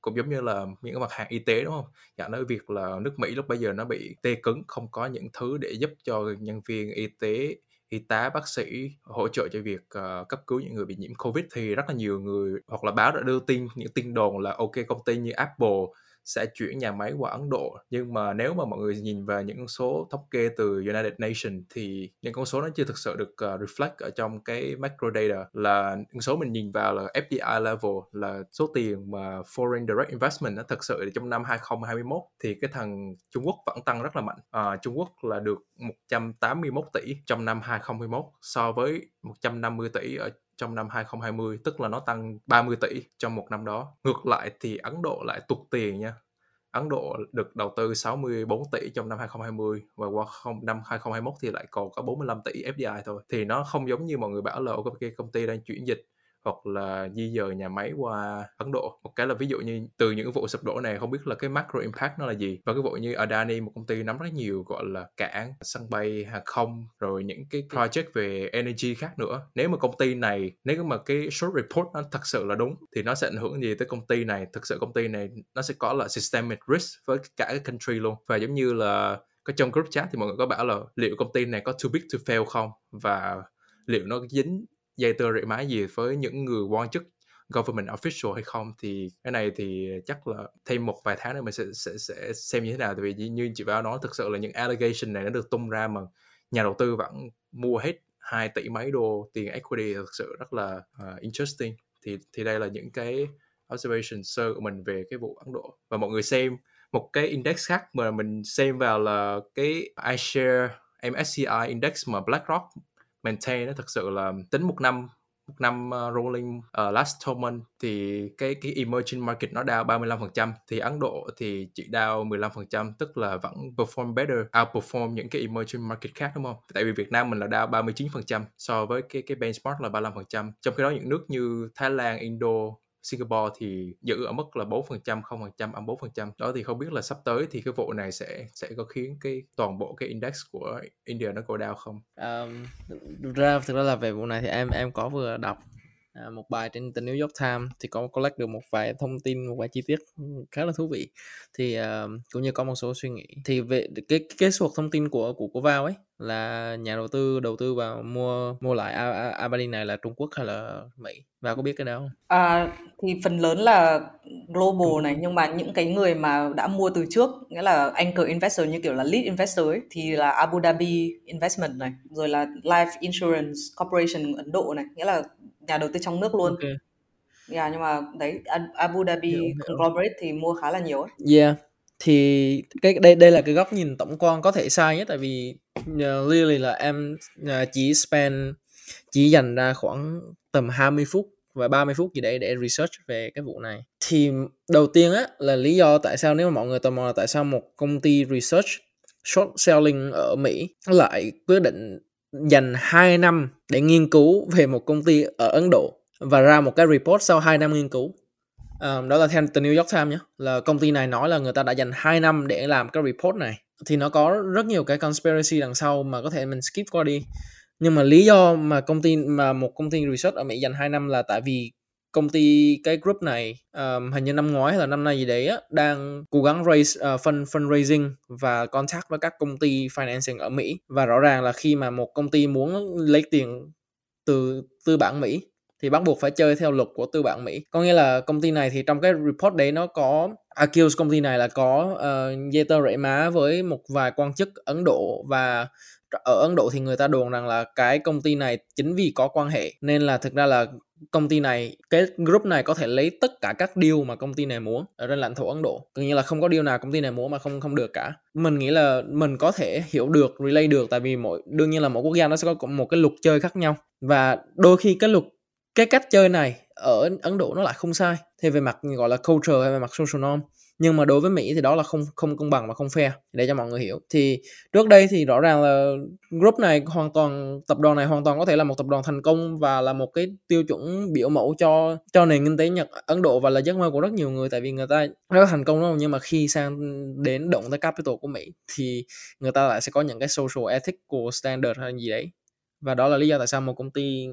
cũng giống như là những cái mặt hàng y tế đúng không? Dẫn đến việc là nước Mỹ lúc bây giờ nó bị tê cứng không có những thứ để giúp cho nhân viên y tế y tá bác sĩ hỗ trợ cho việc uh, cấp cứu những người bị nhiễm covid thì rất là nhiều người hoặc là báo đã đưa tin những tin đồn là ok công ty như Apple sẽ chuyển nhà máy qua Ấn Độ. Nhưng mà nếu mà mọi người nhìn vào những số thống kê từ United Nations thì những con số nó chưa thực sự được uh, reflect ở trong cái macro data. Là những số mình nhìn vào là FDI level là số tiền mà foreign direct investment nó thực sự là trong năm 2021 thì cái thằng Trung Quốc vẫn tăng rất là mạnh. À, Trung Quốc là được 181 tỷ trong năm 2021 so với 150 tỷ ở trong năm 2020 tức là nó tăng 30 tỷ trong một năm đó. Ngược lại thì Ấn Độ lại tụt tiền nha. Ấn Độ được đầu tư 64 tỷ trong năm 2020 và qua năm 2021 thì lại còn có 45 tỷ FDI thôi. Thì nó không giống như mọi người bảo là ok công ty đang chuyển dịch hoặc là di dời nhà máy qua Ấn Độ. Một cái là ví dụ như từ những vụ sụp đổ này không biết là cái macro impact nó là gì. Và cái vụ như Adani một công ty nắm rất nhiều gọi là cảng, sân bay, hàng không rồi những cái project về energy khác nữa. Nếu mà công ty này nếu mà cái short report nó thật sự là đúng thì nó sẽ ảnh hưởng gì tới công ty này. Thực sự công ty này nó sẽ có là systemic risk với cả cái country luôn. Và giống như là có trong group chat thì mọi người có bảo là liệu công ty này có too big to fail không và liệu nó dính dây tơ rễ má gì với những người quan chức government official hay không thì cái này thì chắc là thêm một vài tháng nữa mình sẽ sẽ, sẽ xem như thế nào. Tại vì như chị báo nói thực sự là những allegation này nó được tung ra mà nhà đầu tư vẫn mua hết 2 tỷ mấy đô tiền equity thực sự rất là uh, interesting. Thì thì đây là những cái observation sơ của mình về cái vụ Ấn Độ. Và mọi người xem một cái index khác mà mình xem vào là cái iShare MSCI index mà BlackRock maintain nó thật sự là tính một năm một năm uh, rolling uh, last 12 month thì cái cái emerging market nó down 35% thì Ấn Độ thì chỉ down 15% tức là vẫn perform better outperform những cái emerging market khác đúng không? Tại vì Việt Nam mình là down 39% so với cái cái benchmark là 35%. Trong khi đó những nước như Thái Lan, Indo, Singapore thì giữ ở mức là 4%, 0%, âm 4%. Đó thì không biết là sắp tới thì cái vụ này sẽ sẽ có khiến cái toàn bộ cái index của India nó go down không? Um, ra thực ra là về vụ này thì em em có vừa đọc à, một bài trên The New York Times thì có collect được một vài thông tin một vài chi tiết khá là thú vị. Thì uh, cũng như có một số suy nghĩ. Thì về cái cái suộc thông tin của của của Vào ấy là nhà đầu tư đầu tư vào mua mua lại Aberdeen này là Trung Quốc hay là Mỹ? Và có biết cái đó không? À, thì phần lớn là global này nhưng mà những cái người mà đã mua từ trước nghĩa là anchor investor như kiểu là lead investor ấy thì là Abu Dhabi Investment này rồi là Life Insurance Corporation Ấn Độ này nghĩa là nhà đầu tư trong nước luôn. Okay. Yeah, nhưng mà đấy Abu Dhabi hiểu, conglomerate hiểu. thì mua khá là nhiều ấy. Yeah thì cái đây đây là cái góc nhìn tổng quan có thể sai nhất tại vì uh, really là em uh, chỉ spend chỉ dành ra khoảng tầm 20 phút và 30 phút gì đấy để research về cái vụ này thì đầu tiên á là lý do tại sao nếu mà mọi người tò mò là tại sao một công ty research short selling ở Mỹ lại quyết định dành 2 năm để nghiên cứu về một công ty ở Ấn Độ và ra một cái report sau 2 năm nghiên cứu. Um, đó là theo từ New York Times nhé là công ty này nói là người ta đã dành 2 năm để làm cái report này. Thì nó có rất nhiều cái conspiracy đằng sau mà có thể mình skip qua đi. Nhưng mà lý do mà công ty mà một công ty research ở Mỹ dành 2 năm là tại vì công ty cái group này um, hình như năm ngoái hay là năm nay gì đấy á, đang cố gắng raise uh, fund fundraising và contact với các công ty financing ở Mỹ và rõ ràng là khi mà một công ty muốn lấy tiền từ tư bản Mỹ thì bắt buộc phải chơi theo luật của tư bản Mỹ. Có nghĩa là công ty này thì trong cái report đấy nó có accuse công ty này là có uh, dây tơ rễ má với một vài quan chức Ấn Độ và ở Ấn Độ thì người ta đồn rằng là cái công ty này chính vì có quan hệ, nên là thực ra là công ty này, cái group này có thể lấy tất cả các deal mà công ty này muốn ở trên lãnh thổ Ấn Độ. Gần như là không có deal nào công ty này muốn mà không không được cả. Mình nghĩ là mình có thể hiểu được, relay được, tại vì mỗi, đương nhiên là mỗi quốc gia nó sẽ có một cái luật chơi khác nhau. Và đôi khi cái luật, cái cách chơi này ở Ấn Độ nó lại không sai. Thì về mặt, gọi là culture hay về mặt social norm nhưng mà đối với Mỹ thì đó là không không công bằng và không fair, để cho mọi người hiểu. Thì trước đây thì rõ ràng là group này hoàn toàn, tập đoàn này hoàn toàn có thể là một tập đoàn thành công và là một cái tiêu chuẩn biểu mẫu cho cho nền kinh tế Nhật, Ấn Độ và là giấc mơ của rất nhiều người, tại vì người ta rất thành công đúng nhưng mà khi sang đến động tới capital của Mỹ thì người ta lại sẽ có những cái social ethical của standard hay gì đấy. Và đó là lý do tại sao một công ty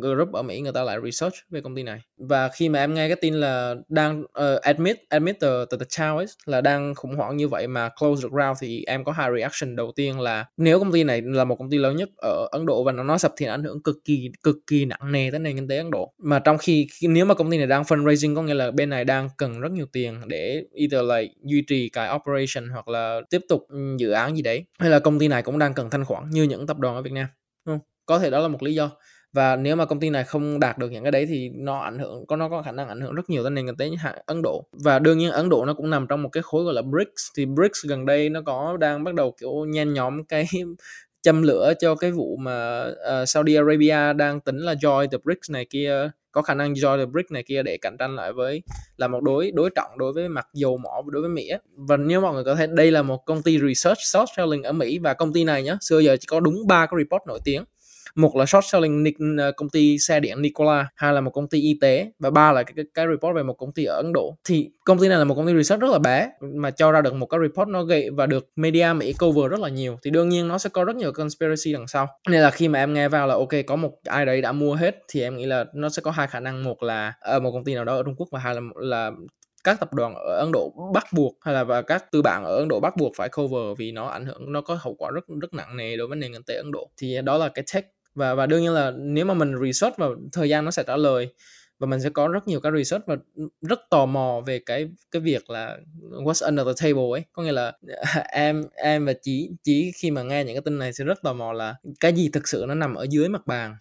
group ở Mỹ người ta lại research về công ty này. Và khi mà em nghe cái tin là đang uh, admit admit the, the, the child ấy, là đang khủng hoảng như vậy mà close the ground thì em có hai reaction. Đầu tiên là nếu công ty này là một công ty lớn nhất ở Ấn Độ và nó nó sập thì ảnh hưởng cực kỳ cực kỳ nặng nề tới nền kinh tế Ấn Độ. Mà trong khi nếu mà công ty này đang fundraising có nghĩa là bên này đang cần rất nhiều tiền để either là duy trì cái operation hoặc là tiếp tục ừ, dự án gì đấy. Hay là công ty này cũng đang cần thanh khoản như những tập đoàn ở Việt Nam không? có thể đó là một lý do và nếu mà công ty này không đạt được những cái đấy thì nó ảnh hưởng có nó có khả năng ảnh hưởng rất nhiều tới nền kinh tế Ấn Độ. Và đương nhiên Ấn Độ nó cũng nằm trong một cái khối gọi là BRICS. Thì BRICS gần đây nó có đang bắt đầu kiểu nhen nhóm cái châm lửa cho cái vụ mà uh, Saudi Arabia đang tính là join the BRICS này kia có khả năng join the BRICS này kia để cạnh tranh lại với là một đối đối trọng đối với mặt dầu mỏ đối với Mỹ và nếu mọi người có thể đây là một công ty research short selling ở Mỹ. Và công ty này nhá xưa giờ chỉ có đúng ba cái report nổi tiếng một là short selling ờ, công ty xe điện Nikola hai là một công ty y tế và ba là cái, cái, cái report về một công ty ở Ấn Độ. Thì công ty này là một công ty research rất là bé mà cho ra được một cái report nó gậy và được media Mỹ cover rất là nhiều. Thì đương nhiên nó sẽ có rất nhiều conspiracy đằng sau. Nên là khi mà em nghe vào là ok có một ai đấy đã mua hết thì em nghĩ là nó sẽ có hai khả năng. Một là ở một công ty nào đó ở Trung Quốc và hai là là các tập đoàn ở Ấn Độ bắt buộc hay là và các tư bản ở Ấn Độ bắt buộc phải cover vì nó ảnh hưởng nó có hậu quả rất rất nặng nề đối với nền kinh tế Ấn Độ. Thì đó là cái tech và và đương nhiên là nếu mà mình research vào thời gian nó sẽ trả lời và mình sẽ có rất nhiều cái research và rất tò mò về cái cái việc là what's under the table ấy. Có nghĩa là em em và chỉ chỉ khi mà nghe những cái tin này sẽ rất tò mò là cái gì thực sự nó nằm ở dưới mặt bàn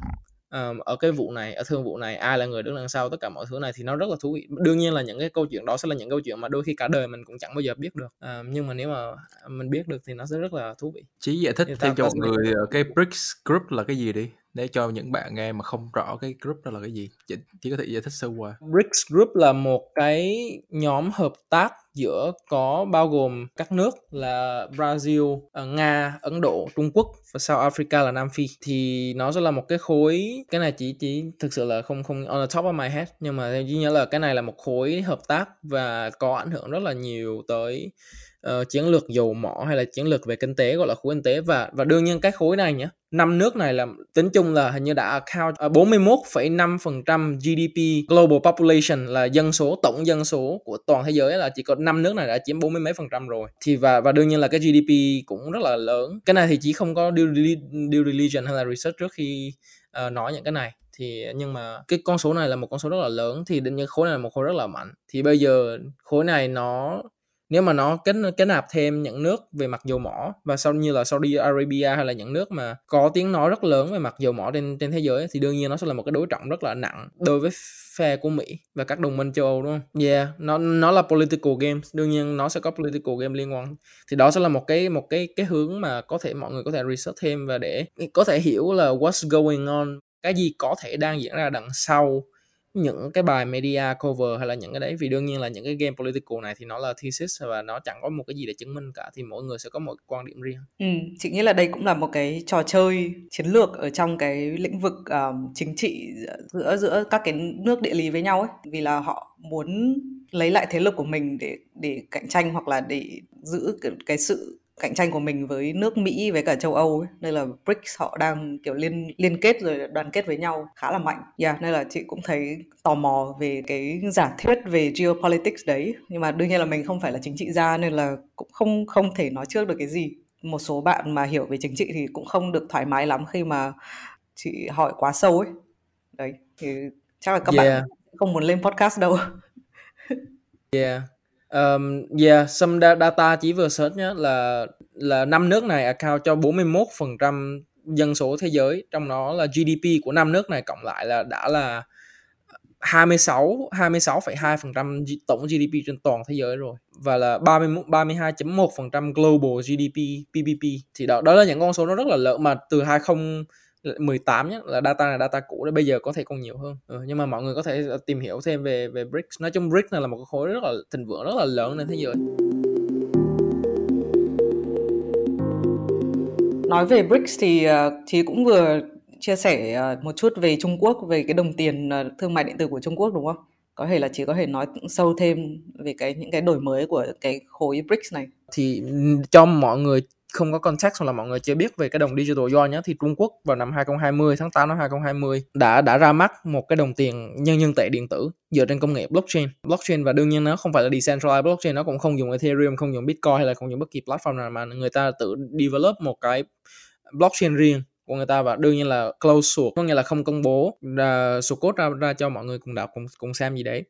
um, ở cái vụ này ở thương vụ này ai là người đứng đằng sau tất cả mọi thứ này thì nó rất là thú vị. Đương nhiên là những cái câu chuyện đó sẽ là những câu chuyện mà đôi khi cả đời mình cũng chẳng bao giờ biết được. Um, nhưng mà nếu mà mình biết được thì nó sẽ rất là thú vị. Chí giải thích thêm cho mọi người cái BRICS group là cái gì đi để cho những bạn nghe mà không rõ cái group đó là cái gì, chỉ, chỉ có thể giải thích sơ qua. BRICS Group là một cái nhóm hợp tác giữa có bao gồm các nước là Brazil, à, Nga, Ấn Độ, Trung Quốc và South Africa là Nam Phi thì nó sẽ là một cái khối cái này chỉ chỉ thực sự là không không on the top of my head nhưng mà theo nhớ là cái này là một khối hợp tác và có ảnh hưởng rất là nhiều tới uh, chiến lược dầu mỏ hay là chiến lược về kinh tế gọi là khối kinh tế. Và và đương nhiên cái khối này nhé năm nước này là tính chung là hình như đã account ờ, 41,5% GDP global population là dân số tổng dân số của toàn thế giới là chỉ có năm nước này đã chiếm bốn mươi mấy phần trăm rồi. Thì và và đương nhiên là cái GDP cũng rất là lớn. Cái này thì chỉ không có due, due diligence hay là research trước khi uh, nói những cái này. Thì nhưng mà cái con số này là một con số rất là lớn. Thì định nhiên khối này là một khối rất là mạnh. Thì bây giờ khối này nó nếu mà nó kết kết nạp thêm những nước về mặt dầu mỏ và sau như là Saudi Arabia hay là những nước mà có tiếng nói rất lớn về mặt dầu mỏ trên trên thế giới thì đương nhiên nó sẽ là một cái đối trọng rất là nặng đối với phe của Mỹ và các đồng minh châu Âu đúng không? Yeah, nó nó là political game, đương nhiên nó sẽ có political game liên quan. Thì đó sẽ là một cái một cái cái hướng mà có thể mọi người có thể research thêm và để có thể hiểu là what's going on, cái gì có thể đang diễn ra đằng sau những cái bài media cover hay là những cái đấy vì đương nhiên là những cái game political này thì nó là thesis và nó chẳng có một cái gì để chứng minh cả thì mỗi người sẽ có một quan điểm riêng. Ừ, chị nghĩ là đây cũng là một cái trò chơi chiến lược ở trong cái lĩnh vực um, chính trị giữa giữa các cái nước địa lý với nhau ấy vì là họ muốn lấy lại thế lực của mình để để cạnh tranh hoặc là để giữ cái, cái sự cạnh tranh của mình với nước Mỹ với cả châu Âu ấy. Nên là BRICS họ đang kiểu liên liên kết rồi đoàn kết với nhau khá là mạnh. Yeah, nên là chị cũng thấy tò mò về cái giả thuyết về geopolitics đấy. Nhưng mà đương nhiên là mình không phải là chính trị gia nên là cũng không không thể nói trước được cái gì. Một số bạn mà hiểu về chính trị thì cũng không được thoải mái lắm khi mà chị hỏi quá sâu ấy. Đấy, thì chắc là các yeah. bạn không muốn lên podcast đâu. yeah Um, yeah, some data chỉ vừa search nhé là là năm nước này account cho 41% dân số thế giới, trong đó là GDP của năm nước này cộng lại là đã là 26 26,2% tổng GDP trên toàn thế giới rồi và là 31 32.1% global GDP PPP thì đó đó là những con số nó rất là lớn mà từ 20 18 nhé là data là data cũ đấy bây giờ có thể còn nhiều hơn ừ, nhưng mà mọi người có thể ờ, tìm hiểu thêm về về BRICS nói chung BRICS này là một cái khối rất là thịnh vượng rất là lớn trên thế giới nói về BRICS thì uh, thì cũng vừa chia sẻ uh, một chút về Trung Quốc về cái đồng tiền thương mại điện tử của Trung Quốc đúng không? Có thể là chỉ có thể nói sâu thêm về cái những cái đổi mới của cái khối BRICS này. Thì cho mọi người không có context hoặc là mọi người chưa biết về cái đồng digital yuan nhé thì Trung Quốc vào năm 2020 tháng 8 năm 2020 đã đã ra mắt một cái đồng tiền nhân nhân tệ điện tử dựa trên công nghệ blockchain. Blockchain và đương nhiên nó không phải là decentralized blockchain nó cũng không dùng ethereum không dùng bitcoin hay là không dùng bất kỳ platform nào mà người ta tự develop một cái blockchain riêng của người ta và đương nhiên là close source có nghĩa là không công bố ra source code ra, ra cho mọi người cùng đọc cùng cùng xem gì đấy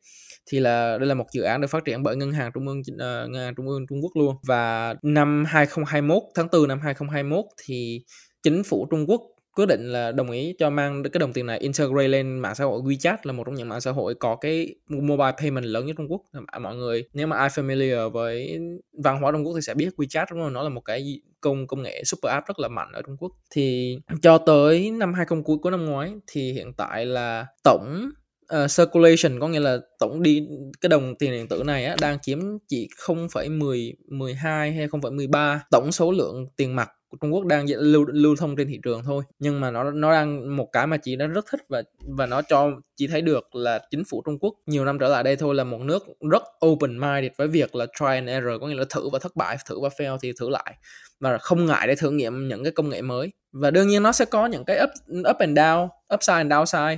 thì là đây là một dự án được phát triển bởi ngân hàng trung ương uh, ngân hàng trung ương Trung Quốc luôn. Và năm 2021 tháng 4 năm 2021 thì chính phủ Trung Quốc quyết định là đồng ý cho mang cái đồng tiền này integrate lên mạng xã hội WeChat là một trong những mạng xã hội có cái mobile payment lớn nhất Trung Quốc. Mọi người nếu mà ai familiar với văn hóa Trung Quốc thì sẽ biết WeChat đúng không? Nó là một cái công công nghệ super app rất là mạnh ở Trung Quốc. Thì cho tới năm 20 cuối của năm ngoái thì hiện tại là tổng uh, circulation có nghĩa là tổng đi cái đồng tiền điện tử này á, đang chiếm chỉ 0,10 12 hay 0,13 tổng số lượng tiền mặt của Trung Quốc đang lưu lưu thông trên thị trường thôi. Nhưng mà nó nó đang một cái mà chị đã rất thích và và nó cho chị thấy được là chính phủ Trung Quốc nhiều năm trở lại đây thôi là một nước rất open minded với việc là try and error có nghĩa là thử và thất bại thử và fail thì thử lại. Và không ngại để thử nghiệm những cái công nghệ mới. Và đương nhiên nó sẽ có những cái up up and down upside and downside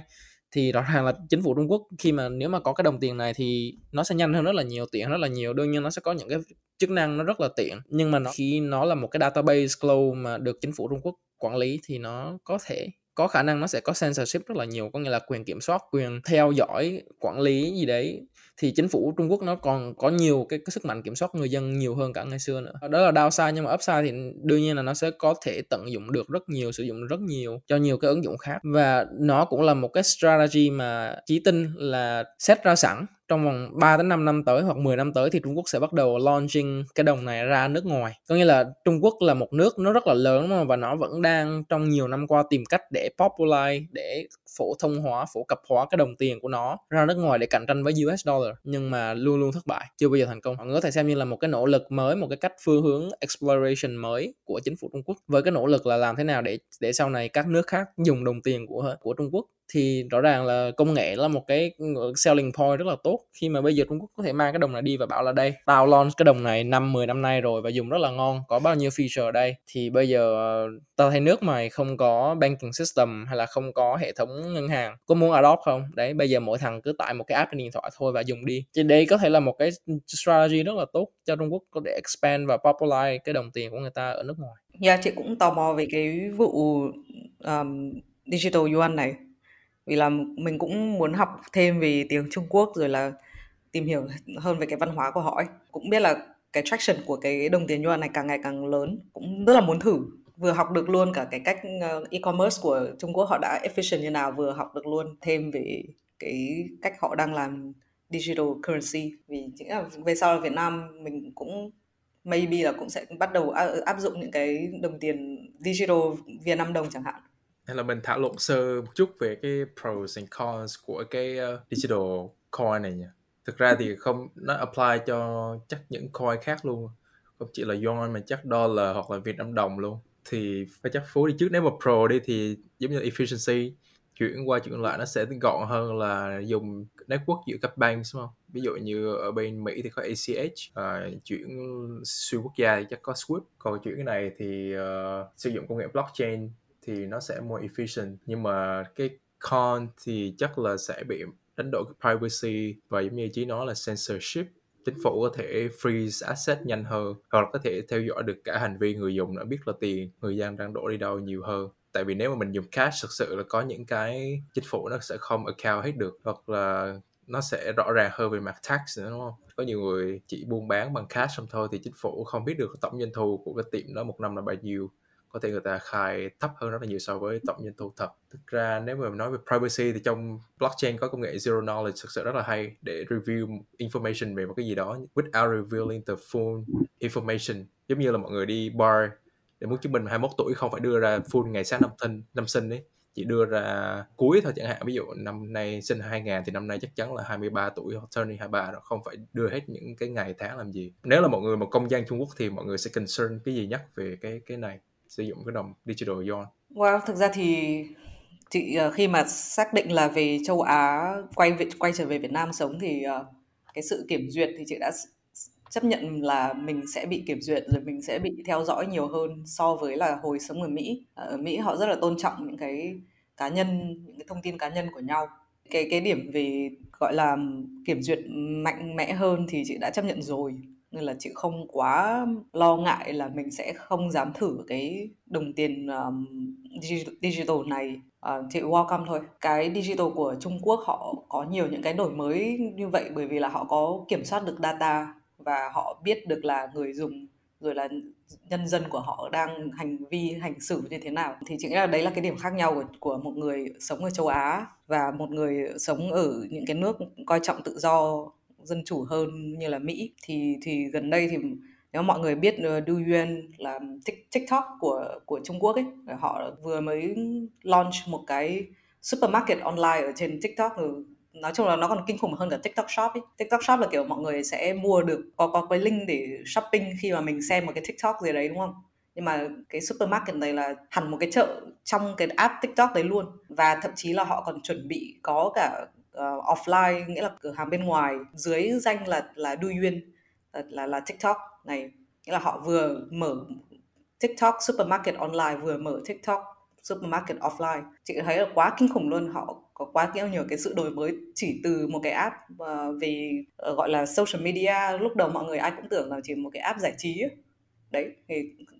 thì rõ ràng là chính phủ Trung Quốc khi mà nếu mà có cái đồng tiền này thì nó sẽ nhanh hơn rất là nhiều, tiện rất là nhiều. Đương nhiên nó sẽ có những cái chức năng nó rất là tiện, nhưng mà nó, khi nó là một cái database cloud mà được chính phủ Trung Quốc quản lý thì nó có thể, có khả năng nó sẽ có censorship rất là nhiều, có nghĩa là quyền kiểm soát, quyền theo dõi, quản lý gì đấy thì chính phủ Trung Quốc nó còn có nhiều cái, cái sức mạnh kiểm soát người dân nhiều hơn cả ngày xưa nữa. Đó là downside nhưng mà upside thì đương nhiên là nó sẽ có thể tận dụng được rất nhiều sử dụng rất nhiều cho nhiều cái ứng dụng khác. Và nó cũng là một cái strategy mà chí tin là set ra sẵn trong vòng 3 đến 5 năm tới hoặc 10 năm tới thì Trung Quốc sẽ bắt đầu launching cái đồng này ra nước ngoài. Có nghĩa là Trung Quốc là một nước nó rất là lớn mà và nó vẫn đang trong nhiều năm qua tìm cách để popularize để phổ thông hóa, phổ cập hóa cái đồng tiền của nó ra nước ngoài để cạnh tranh với US dollar nhưng mà luôn luôn thất bại, chưa bao giờ thành công. Mọi người có thể xem như là một cái nỗ lực mới, một cái cách phương hướng exploration mới của chính phủ Trung Quốc với cái nỗ lực là làm thế nào để để sau này các nước khác dùng đồng tiền của của Trung Quốc thì rõ ràng là công nghệ là một cái ừ, selling point rất là tốt. Khi mà bây giờ Trung Quốc có thể mang cái đồng này đi và bảo là đây tao launch cái đồng này năm 10 năm nay rồi và dùng rất là ngon có bao nhiêu feature ở đây? Thì bây giờ ờ, tao thấy nước mày không có banking system hay là không có hệ thống ngân hàng. Có muốn adopt không? Đấy bây giờ mỗi thằng cứ tải một cái app trên điện thoại thôi và dùng đi. Thì đây có thể là một cái strategy rất là tốt cho Trung Quốc có thể expand và popularize cái đồng tiền của người ta ở nước ngoài. Yeah, chị cũng tò mò về cái vụ um, digital yuan này vì là mình cũng muốn học thêm về tiếng Trung Quốc rồi là tìm hiểu hơn về cái văn hóa của họ ấy. Cũng biết là cái traction của cái đồng tiền yuan này càng ngày càng lớn, cũng rất là muốn thử. Vừa học được luôn cả cái cách ờ, e-commerce của Trung Quốc họ đã efficient như nào, vừa học được luôn thêm về cái cách họ đang làm digital currency. Vì chính là về sau là Việt Nam mình cũng maybe là cũng sẽ bắt đầu áp dụng những cái đồng tiền digital Việt Nam đồng chẳng hạn hay là mình thảo luận sơ một chút về cái pros and cons của cái uh, digital coin này nhỉ? Thực ra thì không nó apply cho chắc những coin khác luôn. Không chỉ là yuan mà chắc dollar hoặc là Việt Nam đồng luôn. Thì phải chắc phú đi trước. Nếu mà pro đi thì giống như efficiency chuyển qua chuyển lại nó sẽ gọn hơn là dùng network giữa các bank đúng không? Ví dụ như ở bên Mỹ thì có ACH, uh, ờ, à, chuyển xuyên quốc gia thì chắc có Swift, còn chuyển cái này thì uh, sử dụng công nghệ blockchain thì nó sẽ more efficient. Nhưng mà cái con thì chắc là sẽ bị đánh đổi cái privacy và giống như chí nói là censorship. Chính phủ có thể freeze asset nhanh hơn hoặc là có thể theo dõi được cả hành vi người dùng đã biết là tiền người dân đang đổ đi đâu nhiều hơn. Tại vì nếu mà mình dùng cash thực sự là có những cái chính phủ nó sẽ không account hết được hoặc là nó sẽ rõ ràng hơn về mặt tax nữa, đúng không? Có nhiều người chỉ buôn bán bằng cash xong thôi thì chính phủ không biết được tổng doanh thu của cái tiệm đó một năm là bao nhiêu có thể người ta khai thấp hơn rất là nhiều so với tổng doanh thu thật. Thực ra nếu mà nói về privacy thì trong blockchain có công nghệ zero knowledge thực sự rất là hay để review information về một cái gì đó without revealing the full information. Giống như là mọi người đi bar để muốn chứng minh 21 tuổi không phải đưa ra full ngày sáng năm sinh năm sinh ấy, chỉ đưa ra cuối thôi chẳng hạn. Ví dụ năm nay sinh 2000 thì năm nay chắc chắn là 23 tuổi hoặc turning 23 rồi, không phải đưa hết những cái ngày tháng làm gì. Nếu là mọi người mà công dân Trung Quốc thì mọi người sẽ concern cái gì nhất về cái cái này? Sử dụng cái đồng digital yuan? Wow, thực ra thì chị ờ, khi mà xác định là về châu Á quay về, quay trở về Việt Nam sống thì ờ, cái sự kiểm duyệt thì chị đã chấp nhận là mình sẽ bị kiểm duyệt rồi mình sẽ bị theo dõi nhiều hơn so với là hồi sống ở Mỹ. Ờ, ở Mỹ họ rất là tôn trọng những cái cá nhân, những cái thông tin cá nhân của nhau. Cái cái điểm về gọi là kiểm duyệt mạnh mẽ hơn thì chị đã chấp nhận rồi nên là chị không quá lo ngại là mình sẽ không dám thử cái đồng tiền um, digital này. Uh, chị welcome thôi. Cái digital của Trung Quốc họ có nhiều những cái đổi mới như vậy bởi vì là họ có kiểm soát được data và họ biết được là người dùng rồi là nhân dân của họ đang hành vi hành xử như thế nào. Thì chị nghĩ là đấy là cái điểm khác nhau của, của một người sống ở châu Á và một người sống ở những cái nước coi trọng tự do dân chủ hơn như là Mỹ, thì thì gần đây thì nếu mọi người biết ờ, Du Yuan là TikTok của của Trung Quốc ấy ờ, họ vừa mới launch một cái supermarket online ở trên TikTok rồi nói chung là nó còn kinh khủng hơn cả TikTok Shop ấy. TikTok Shop là kiểu mọi người sẽ mua được, có có cái link để shopping khi mà mình xem một cái TikTok gì đấy, đúng không? Nhưng mà cái supermarket này là hẳn một cái chợ trong cái app TikTok đấy luôn và thậm chí là họ còn chuẩn bị có cả uh, offline nghĩa là cửa hàng bên ngoài dưới danh là là duyên là, là là TikTok này. Nghĩa là họ vừa mở TikTok supermarket online vừa mở TikTok supermarket offline. Chị thấy là quá kinh khủng luôn họ có quá nhiều cái sự đổi mới chỉ từ một cái app uh, về uh, gọi là social media. Lúc đầu mọi người ai cũng tưởng là chỉ một cái app giải trí ấy. đấy thì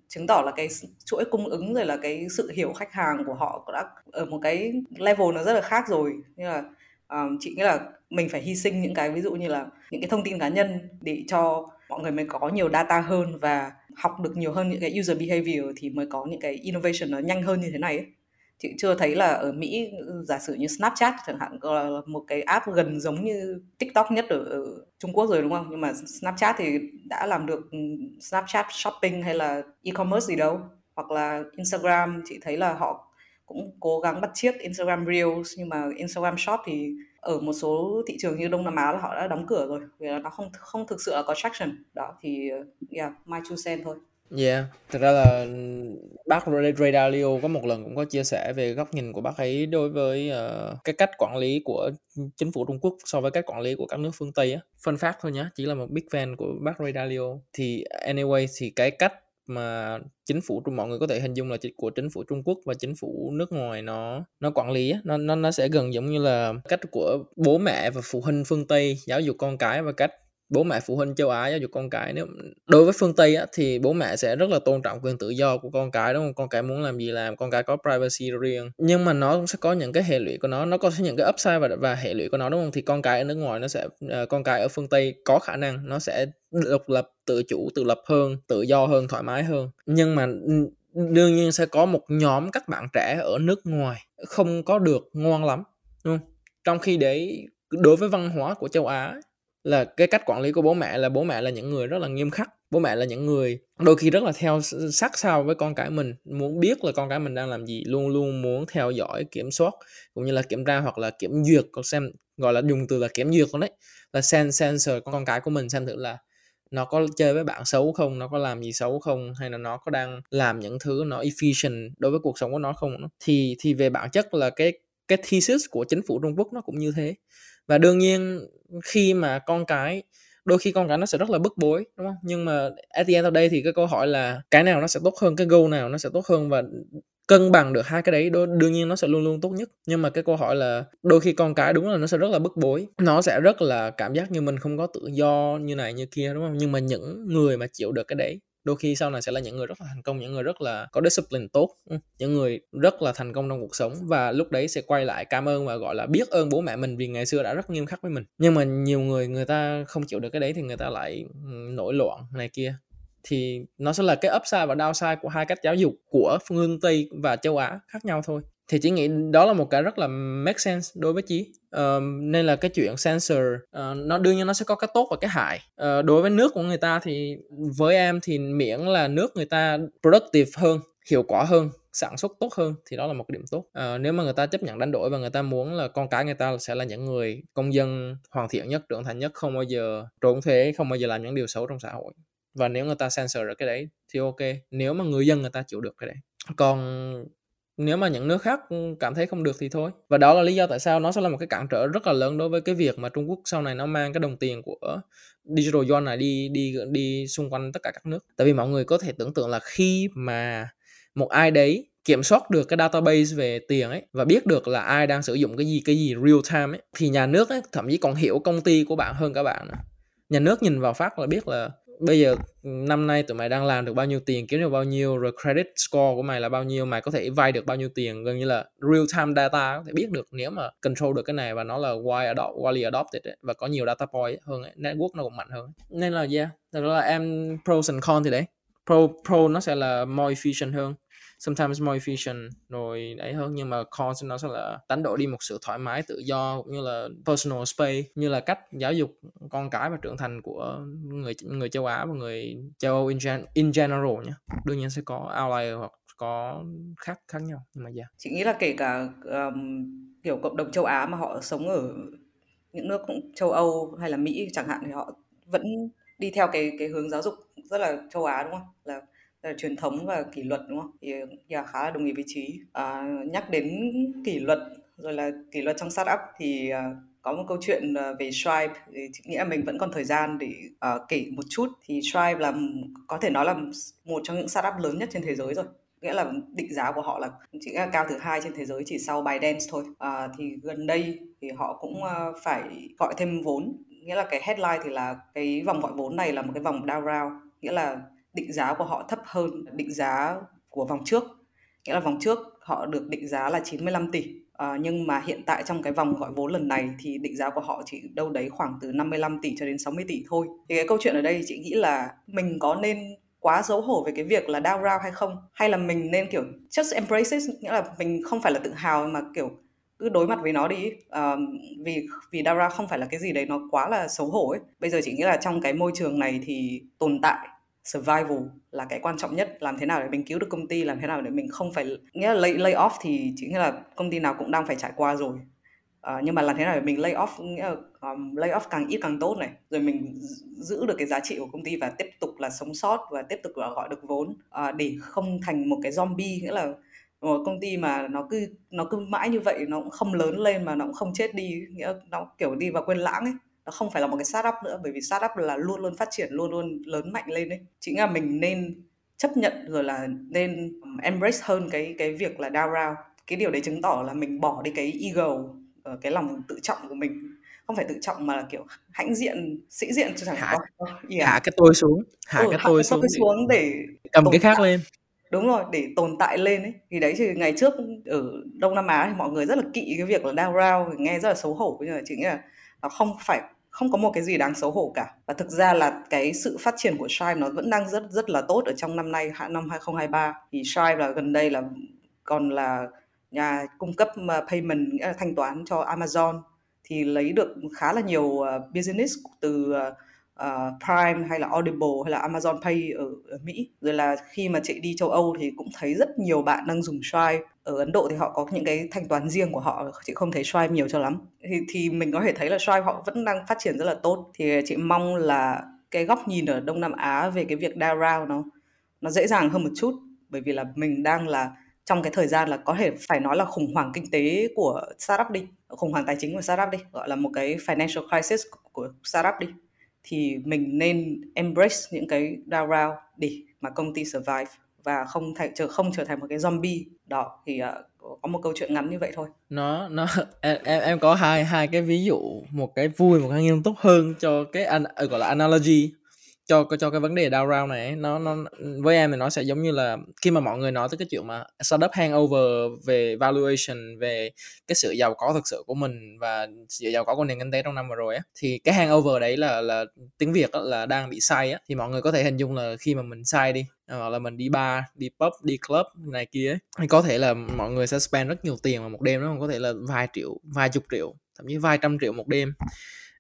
chứng tỏ là cái chuỗi cung ứng rồi là cái sự hiểu khách hàng của họ đã ở một cái level nó rất là khác rồi. Như là um, chị nghĩ là mình phải hy sinh những cái ví dụ như là những cái thông tin cá nhân để cho mọi người mới có nhiều data hơn và học được nhiều hơn những cái user behavior thì mới có những cái innovation nó nhanh hơn như thế này ấy. chị chưa thấy là ở Mỹ giả sử như Snapchat chẳng hạn là một cái app gần giống như TikTok nhất ở, ở Trung Quốc rồi đúng không? Nhưng mà Snapchat thì đã làm được ừ, Snapchat shopping hay là e-commerce gì đâu. Hoặc là Instagram chị thấy là họ cũng cố gắng bắt chiếc Instagram Reels nhưng mà Instagram Shop thì ở một số thị trường như Đông Nam Á là họ đã đóng cửa rồi vì là nó không không thực sự là có traction đó thì yeah my two cent thôi Yeah, thực ra là bác Ray Dalio có một lần cũng có chia sẻ về góc nhìn của bác ấy đối với uh, cái cách quản lý của chính phủ Trung Quốc so với cách quản lý của các nước phương Tây á. Phân phát thôi nhá chỉ là một big fan của bác Ray Dalio. Thì anyway thì cái cách mà chính phủ mọi người có thể hình dung là của chính phủ Trung Quốc và chính phủ nước ngoài nó nó quản lý nó nó nó sẽ gần giống như là cách của bố mẹ và phụ huynh phương Tây giáo dục con cái và cách bố mẹ phụ huynh châu Á giáo dục con cái. Nếu đối với phương Tây á, thì bố mẹ sẽ rất là tôn trọng quyền tự do của con cái đúng không? Con cái muốn làm gì làm con cái có privacy riêng. Nhưng mà nó cũng sẽ có những cái hệ lụy của nó nó có những cái upside và và hệ lụy của nó đúng không? Thì con cái ở nước ngoài nó sẽ ờ, con cái ở phương Tây có khả năng nó sẽ độc lập tự chủ tự lập hơn tự do hơn thoải mái hơn. Nhưng mà đương nhiên sẽ có một nhóm các bạn trẻ ở nước ngoài không có được ngoan lắm đúng không? Trong khi đấy đối với văn hóa của châu Á là cái cách quản lý của bố mẹ là bố mẹ là những người rất là nghiêm khắc bố mẹ là những người đôi khi rất là theo sát sao với con cái mình muốn biết là con cái mình đang làm gì luôn luôn muốn theo dõi kiểm soát cũng như là kiểm tra hoặc là kiểm duyệt còn xem gọi là dùng từ là kiểm duyệt con đấy là sen sensor con, con cái của mình xem thử là nó có chơi với bạn xấu không? Nó có làm gì xấu không? Hay là nó có đang làm những thứ nó efficient đối với cuộc sống của nó không? Thì thì về bản chất là cái cái thesis của chính phủ Trung Quốc nó cũng như thế. Và đương nhiên khi mà con cái, đôi khi con cái nó sẽ rất là bức bối, đúng không? Nhưng mà at the end of day thì cái câu hỏi là cái nào nó sẽ tốt hơn, cái goal nào nó sẽ tốt hơn? Và cân bằng được hai cái đấy đương nhiên nó sẽ luôn luôn tốt nhất. Nhưng mà cái câu hỏi là đôi khi con cái đúng là nó sẽ rất là bức bối. Nó sẽ rất là cảm giác như mình không có tự do như này như kia, đúng không? Nhưng mà những người mà chịu được cái đấy, đôi khi sau này sẽ là những người rất là thành công, những người rất là có discipline tốt ừ, những người rất là thành công trong cuộc sống. Và lúc đấy sẽ quay lại cảm ơn và, gọi là, biết ơn bố mẹ mình vì ngày xưa đã rất nghiêm khắc với mình. Nhưng mà nhiều người người ta không chịu được cái đấy thì người ta lại ừ, nổi loạn này kia thì nó sẽ là cái upside và downside của hai cách giáo dục của phương Tây và châu Á khác nhau thôi. Thì chỉ nghĩ đó là một cái rất là make sense đối với chí. Uh, nên là cái chuyện sensor uh, ờ, nó đương nhiên nó sẽ có cái tốt và cái hại. Uh, đối với nước của người ta thì với em thì miễn là nước người ta productive hơn hiệu quả hơn sản xuất tốt hơn thì đó là một cái điểm tốt. À, nếu mà người ta chấp nhận đánh đổi và người ta muốn là con cái người ta sẽ là những người công dân hoàn thiện nhất trưởng thành nhất không bao giờ trốn thuế không bao giờ làm những điều xấu trong xã hội và nếu người ta censor được cái đấy thì ok, nếu mà người dân người ta chịu được cái đấy. Còn nếu mà những nước khác ừ, cảm thấy không được thì thôi. Và đó là lý do tại sao nó sẽ là một cái cản trở rất là lớn đối với cái việc mà Trung Quốc sau này nó mang cái đồng tiền của digital yuan này đi đi đi xung quanh tất cả các nước. Tại vì mọi người có thể tưởng tượng là khi mà một ai đấy kiểm soát được cái database về tiền ấy và biết được là ai đang sử dụng cái gì cái gì real time ấy, thì nhà nước ấy thậm chí còn hiểu công ty của bạn hơn các bạn nữa. nhà nước nhìn vào phát là biết là bây giờ năm nay tụi mày đang làm được bao nhiêu tiền kiếm được bao nhiêu rồi credit score của mày là bao nhiêu mày có thể vay được bao nhiêu tiền gần như là real time data có thể biết được nếu mà control được cái này và nó là wide adopt, widely adopted ấy, và có nhiều data point hơn ấy. network nó cũng mạnh hơn nên là yeah đó là em pros and cons thì đấy pro pro nó sẽ là more efficient hơn sometimes more efficient rồi đấy hơn. Nhưng mà cons nó sẽ là đánh đổi đi một sự thoải mái tự do cũng như là personal space như là cách giáo dục con cái và trưởng thành của người người châu Á và người châu Âu in, gen, in general nhé đương nhiên sẽ có outlier hoặc có khác khác nhau nhưng mà yeah. chị nghĩ là kể cả um, kiểu cộng đồng châu Á mà họ sống ở những nước cũng châu Âu hay là Mỹ chẳng hạn thì họ vẫn đi theo cái cái hướng giáo dục rất là châu Á đúng không? Là Ờ, truyền thống và kỷ luật đúng không? Thì yeah, khá là đồng ý với trí. À, ờ, nhắc đến kỷ luật rồi là kỷ luật trong startup thì uh, có một câu chuyện uh, về Stripe. Thì nghĩa là mình vẫn còn thời gian để uh, kể một chút. Thì Stripe là có thể nói là một trong những startup lớn nhất trên thế giới rồi. Nghĩa là định giá của họ là chỉ là cao thứ hai trên thế giới chỉ sau Binance thôi. À, thì gần đây thì họ cũng uh, phải gọi thêm vốn. Nghĩa là cái headline thì là cái vòng gọi vốn này là một cái vòng down round. Nghĩa là định giá của họ thấp hơn định giá của vòng trước. Nghĩa là vòng trước họ được định giá là 95 tỷ. À, nhưng mà hiện tại trong cái vòng gọi vốn lần này thì định giá của họ chỉ đâu đấy khoảng từ 55 tỷ cho đến 60 tỷ thôi. Thì cái câu chuyện ở đây chị nghĩ là mình có nên quá xấu hổ về cái việc là down round hay không? Hay là mình nên kiểu just embrace it? Nghĩa là mình không phải là tự hào mà kiểu cứ đối mặt với nó đi. Uh, vì vì Dara không phải là cái gì đấy nó quá là xấu hổ ấy. Bây giờ chỉ nghĩ là trong cái môi trường này thì tồn tại survival là cái quan trọng nhất làm thế nào để mình cứu được công ty làm thế nào để mình không phải nghĩa là lay, lay off thì chỉ nghĩa là công ty nào cũng đang phải trải qua rồi. Uh, nhưng mà làm thế nào để mình lay off nghĩa là um, lay off càng ít càng tốt này rồi mình giữ được cái giá trị của công ty và tiếp tục là sống sót và tiếp tục là gọi được vốn. Uh, để không thành một cái zombie nghĩa là một công ty mà nó cứ nó cứ mãi như vậy nó cũng không lớn lên mà nó cũng không chết đi nghĩa nó kiểu đi vào quên lãng ấy nó không phải là một cái startup nữa bởi vì startup là luôn luôn phát triển luôn luôn lớn mạnh lên đấy chính là mình nên chấp nhận rồi là nên embrace hơn cái cái việc là down round. Cái điều đấy chứng tỏ là mình bỏ đi cái ego ờ, cái lòng tự trọng của mình. Không phải tự trọng mà là kiểu hãnh diện sĩ diện cho chẳng hạ, có yeah. hạ cái tôi xuống hạ ừ, cái tôi hạ xuống, cái xuống để cầm cái khác lên. Đúng rồi để tồn tại lên ấy. Thì đấy thì ngày trước ở đông nam á thì mọi người rất là kỵ cái việc là down round nghe rất là xấu hổ. Nhưng mà chính là nó không phải không có một cái gì đáng xấu hổ cả. Và thực ra là cái sự phát triển của Stripe nó vẫn đang rất rất là tốt ở trong năm nay năm 2023 thì Stripe là gần đây là còn là nhà cung cấp payment, nghĩa là thanh toán cho Amazon. Thì lấy được khá là nhiều ờ, business từ ờ, uh, Prime hay là Audible hay là Amazon Pay ở, ở Mỹ. Rồi là khi mà chị đi châu Âu thì cũng thấy rất nhiều bạn đang dùng Stripe. Ở Ấn Độ thì họ có những cái thanh toán riêng của họ chị không thấy Stripe nhiều cho lắm. Thì thì mình có thể thấy là Stripe họ vẫn đang phát triển rất là tốt. Thì chị mong là cái góc nhìn ở Đông Nam Á về cái việc DAO round nó nó dễ dàng hơn một chút. Bởi vì là mình đang là trong cái thời gian là có thể phải nói là khủng hoảng kinh tế của startup đi khủng hoảng tài chính của startup đi gọi là một cái financial crisis của startup đi thì mình nên embrace những cái down round để mà công ty survive và không thành trở không trở thành một cái zombie đó. Thì uh, có một câu chuyện ngắn như vậy thôi. Nó nó em em có hai hai cái ví dụ một cái vui một cái nghiêm túc hơn cho cái an, gọi là analogy cho cho cái vấn đề down round này nó nó với em thì nó sẽ giống như là khi mà mọi người nói tới cái chuyện mà startup hangover về valuation về cái sự giàu có thực sự của mình và sự giàu có của nền kinh tế trong năm vừa rồi á thì cái hangover đấy là là tiếng việt là đang bị sai á thì mọi người có thể hình dung là khi mà mình sai đi ờ, hoặc là mình đi bar đi pub đi club này kia ấy, thì có thể là mọi người sẽ spend rất nhiều tiền vào một đêm đó có thể là vài triệu vài chục triệu thậm chí vài trăm triệu một đêm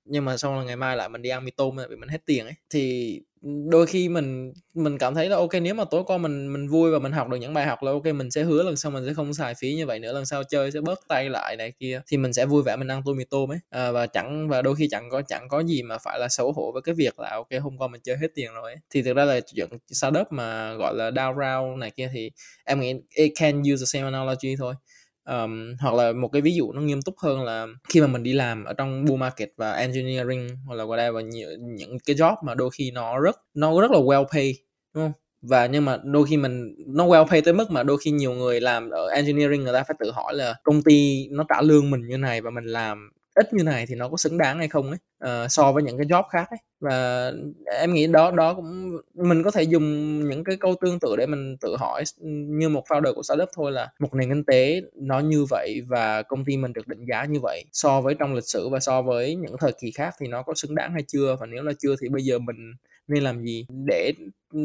nhưng mà sau là ngày mai lại mình đi ăn mì tôm vì mình hết tiền ấy. Thì ừ, đôi khi mình mình cảm thấy là ok nếu mà tối qua mình mình vui và mình học được những bài học là ok mình sẽ hứa lần sau mình sẽ không xài phí như vậy nữa lần sau chơi sẽ bớt tay lại này kia thì mình sẽ vui vẻ mình ăn tô mì tôm ấy. À, và chẳng và đôi khi chẳng có chẳng có gì mà phải là xấu hổ với cái việc là ok hôm qua mình chơi hết tiền rồi ấy. thì thực ra là chuyện startup mà gọi là down round này kia thì em nghĩ it can use the same analogy thôi um, hoặc là một cái ví dụ nó nghiêm túc hơn là khi mà mình đi làm ở trong bull market và engineering hoặc là whatever những, những cái job mà đôi khi nó rất nó rất là well pay đúng không? Và nhưng mà đôi khi mình nó well pay tới mức mà đôi khi nhiều người làm ở engineering người ta phải tự hỏi là công ty nó trả lương mình như này và mình làm ít như này thì nó có xứng đáng hay không ấy uh, so với những cái job khác ấy. Và em nghĩ đó đó cũng mình có thể dùng những cái câu tương tự để mình tự hỏi như một founder của startup thôi là một nền kinh tế nó như vậy và công ty mình được định giá như vậy so với trong lịch sử và so với những thời kỳ khác thì nó có xứng đáng hay chưa? Và nếu là chưa thì bây giờ mình nên làm gì để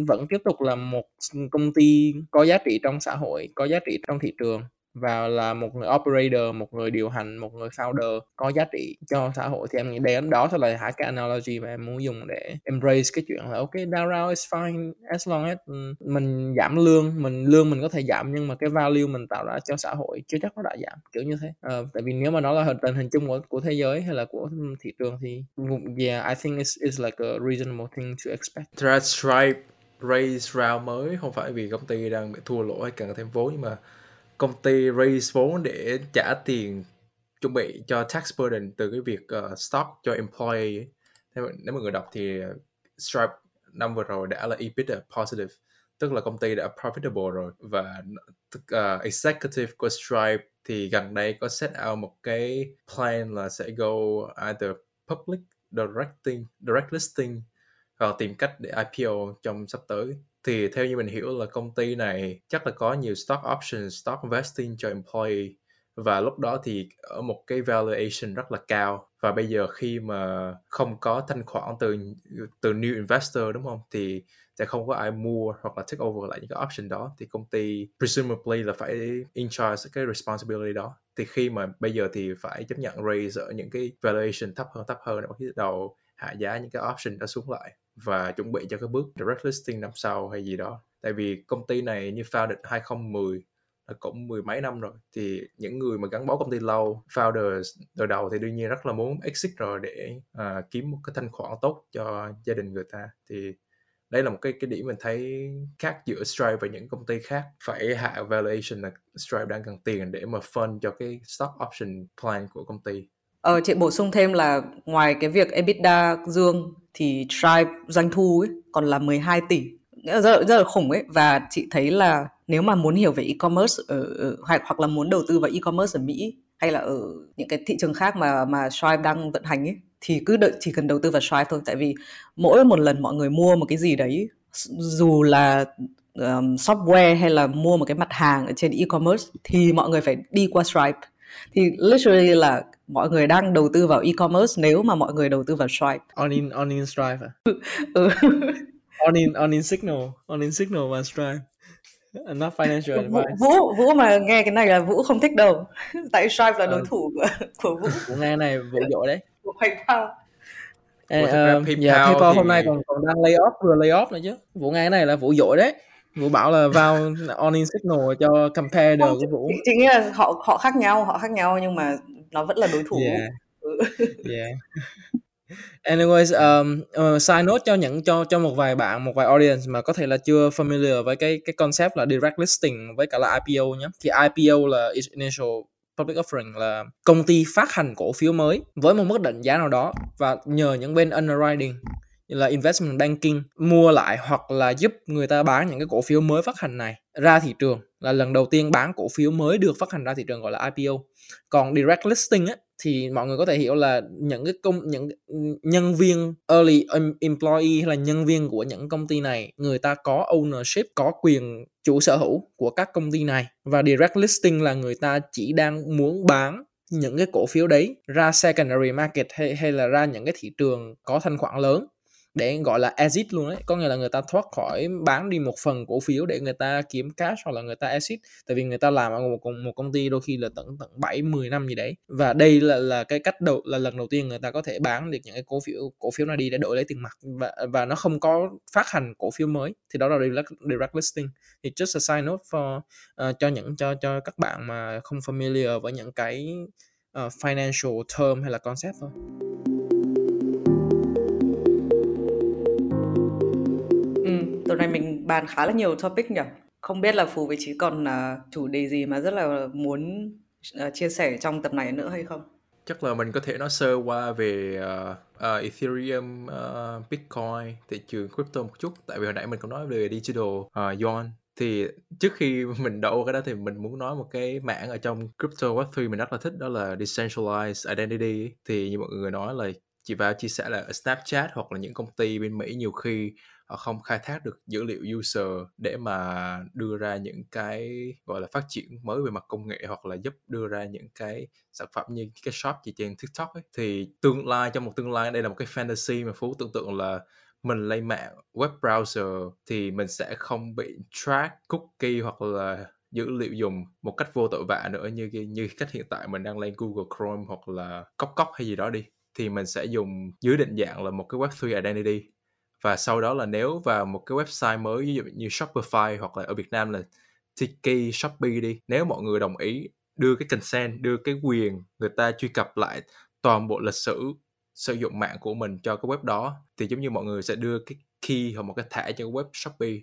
vẫn tiếp tục là một công ty có giá trị trong xã hội có giá trị trong thị trường? Và là một người operator một người điều hành một người founder có giá trị cho xã hội. Thì em nghĩ đấy đó thôi là hai cái analogy mà em muốn dùng để embrace cái chuyện là ok down is fine as long as ừ, mình giảm lương mình lương mình có thể giảm nhưng mà cái value mình tạo ra cho xã hội chưa chắc nó đã giảm kiểu như thế. À, tại vì nếu mà nó là hình tình hình chung của của thế giới hay là của thị trường thì yeah I think it's, it's like a reasonable thing to expect. That's right. Raise round mới không phải vì công ty đang bị thua lỗ hay cần thêm vốn nhưng mà công ty raise vốn để trả tiền chuẩn bị cho tax burden từ cái việc ờ, uh, stock cho employee nếu, nếu mà người đọc thì ờ, Stripe năm vừa rồi đã là EBITDA positive tức là công ty đã profitable rồi. Và uh, executive của Stripe thì gần đây có set out một cái plan là sẽ go either public directing direct listing hoặc tìm cách để IPO trong sắp tới thì theo như mình hiểu là công ty này chắc là có nhiều stock options, stock vesting cho employee. Và lúc đó thì ở một cái valuation rất là cao. Và bây giờ khi mà không có thanh khoản từ từ new investor đúng không? Thì sẽ không có ai mua hoặc là take over lại những cái option đó. Thì công ty presumably là phải in charge cái responsibility đó. Thì khi mà bây giờ thì phải chấp nhận raise ở những cái valuation thấp hơn thấp hơn để bắt đầu hạ giá những cái option đó xuống lại và chuẩn bị cho cái bước direct listing năm sau hay gì đó. Tại vì công ty này như founded 2010 là cũng mười mấy năm rồi thì những người mà gắn bó công ty lâu founders từ đầu thì đương nhiên rất là muốn exit rồi để uh, kiếm một cái thanh khoản tốt cho gia đình người ta. Thì đây là một cái cái điểm mình thấy khác giữa Stripe và những công ty khác. Phải hạ valuation là Stripe đang cần tiền để mà fund cho cái stock option plan của công ty. Ờ, chị bổ sung thêm là ngoài cái việc EBITDA dương thì Stripe doanh thu ấy còn là 12 tỷ. Rất là, rất là khủng ấy. Và chị thấy là nếu mà muốn hiểu về e-commerce ở, ở hoặc hoặc là muốn đầu tư vào e-commerce ở Mỹ hay là ở những cái thị trường khác mà mà Stripe đang vận hành ấy thì cứ đợi chỉ cần đầu tư vào Stripe thôi. Tại vì mỗi một lần mọi người mua một cái gì đấy dù là um, software hay là mua một cái mặt hàng ở trên e-commerce thì mọi người phải đi qua Stripe. Thì literally là mọi người đang đầu tư vào e-commerce nếu mà mọi người đầu tư vào Stripe. On in on in Stripe à? ừ. on in on in Signal, on in Signal và Stripe. Not financial advice. Vũ Vũ mà nghe cái này là Vũ không thích đâu. Tại Stripe là đối ờ. thủ của của Vũ. Vũ nghe này Vũ giỏi đấy. Của PayPal. Ê, uh, PayPal, dạ, PayPal thì... hôm nay còn còn đang lay off vừa lay off nữa chứ. Vũ nghe cái này là Vũ giỏi đấy. Vũ bảo là vào on in signal cho compare của Vũ. Nghĩ là họ họ khác nhau, họ khác nhau nhưng mà nó vẫn là đối thủ. Yeah. Ừ. yeah. Anyways, um, uh, side note cho những cho cho một vài bạn, một vài audience mà có thể là chưa familiar với cái cái concept là direct listing với cả là IPO nhé. Thì IPO là initial public offering là công ty phát hành cổ phiếu mới với một mức định giá nào đó và nhờ những bên underwriting là investment banking, mua lại hoặc là giúp người ta bán những cái cổ phiếu mới phát hành này ra thị trường là lần đầu tiên bán cổ phiếu mới được phát hành ra thị trường gọi là IPO còn direct listing á, thì mọi người có thể hiểu là những cái công, những nhân viên, early employee hay là nhân viên của những công ty này, người ta có ownership, có quyền chủ sở hữu của các công ty này. Và direct listing là người ta chỉ đang muốn bán những cái cổ phiếu đấy ra secondary market hay hay là ra những cái thị trường có thanh khoản lớn để gọi là exit luôn đấy có nghĩa là người ta thoát khỏi bán đi một phần cổ phiếu để người ta kiếm cash hoặc là người ta exit. Tại vì người ta làm ở một một công ty đôi khi là tận tận bảy mười năm gì đấy. Và đây là là cái cách đầu là lần đầu tiên người ta có thể bán được những cái cổ phiếu cổ phiếu này đi để đổi lấy tiền mặt. Và và nó không có phát hành cổ phiếu mới. Thì đó là direct, direct listing. Thì just a side note for uh, cho những cho cho các bạn mà không familiar với những cái uh, financial term hay là concept thôi. Này mình bàn khá là nhiều topic nhỉ? Không biết là phù với Chí còn uh, chủ đề gì mà rất là muốn uh, chia sẻ trong tập này nữa hay không? Chắc là mình có thể nói sơ qua về uh, uh, Ethereum, uh, Bitcoin, thị trường crypto một chút. Tại vì hồi nãy mình có nói về digital uh, yuan thì trước khi mình đậu cái đó thì mình muốn nói một cái mảng ở trong crypto web3 mình rất là thích đó là decentralized identity thì như mọi người nói là chị vào chia sẻ là Snapchat hoặc là những công ty bên Mỹ nhiều khi họ không khai thác được dữ liệu user để mà đưa ra những cái, gọi là, phát triển mới về mặt công nghệ hoặc là giúp đưa ra những cái sản phẩm như cái shop chỉ trên TikTok ấy. thì tương lai, trong một tương lai, đây là một cái fantasy mà phú tưởng tượng là mình lên mạng web browser thì mình sẽ không bị track cookie hoặc là dữ liệu dùng một cách vô tội vạ nữa như như cách hiện tại mình đang lên Google Chrome hoặc là cốc cốc hay gì đó đi thì mình sẽ dùng dưới định dạng là một cái web3 identity và sau đó là nếu vào một cái website mới ví dụ như Shopify hoặc là ở Việt Nam là Tiki, Shopee đi nếu mọi người đồng ý đưa cái consent đưa cái quyền người ta truy cập lại toàn bộ lịch sử sử dụng mạng của mình cho cái web đó thì giống như mọi người sẽ đưa cái key hoặc một cái thẻ cho cái web Shopee.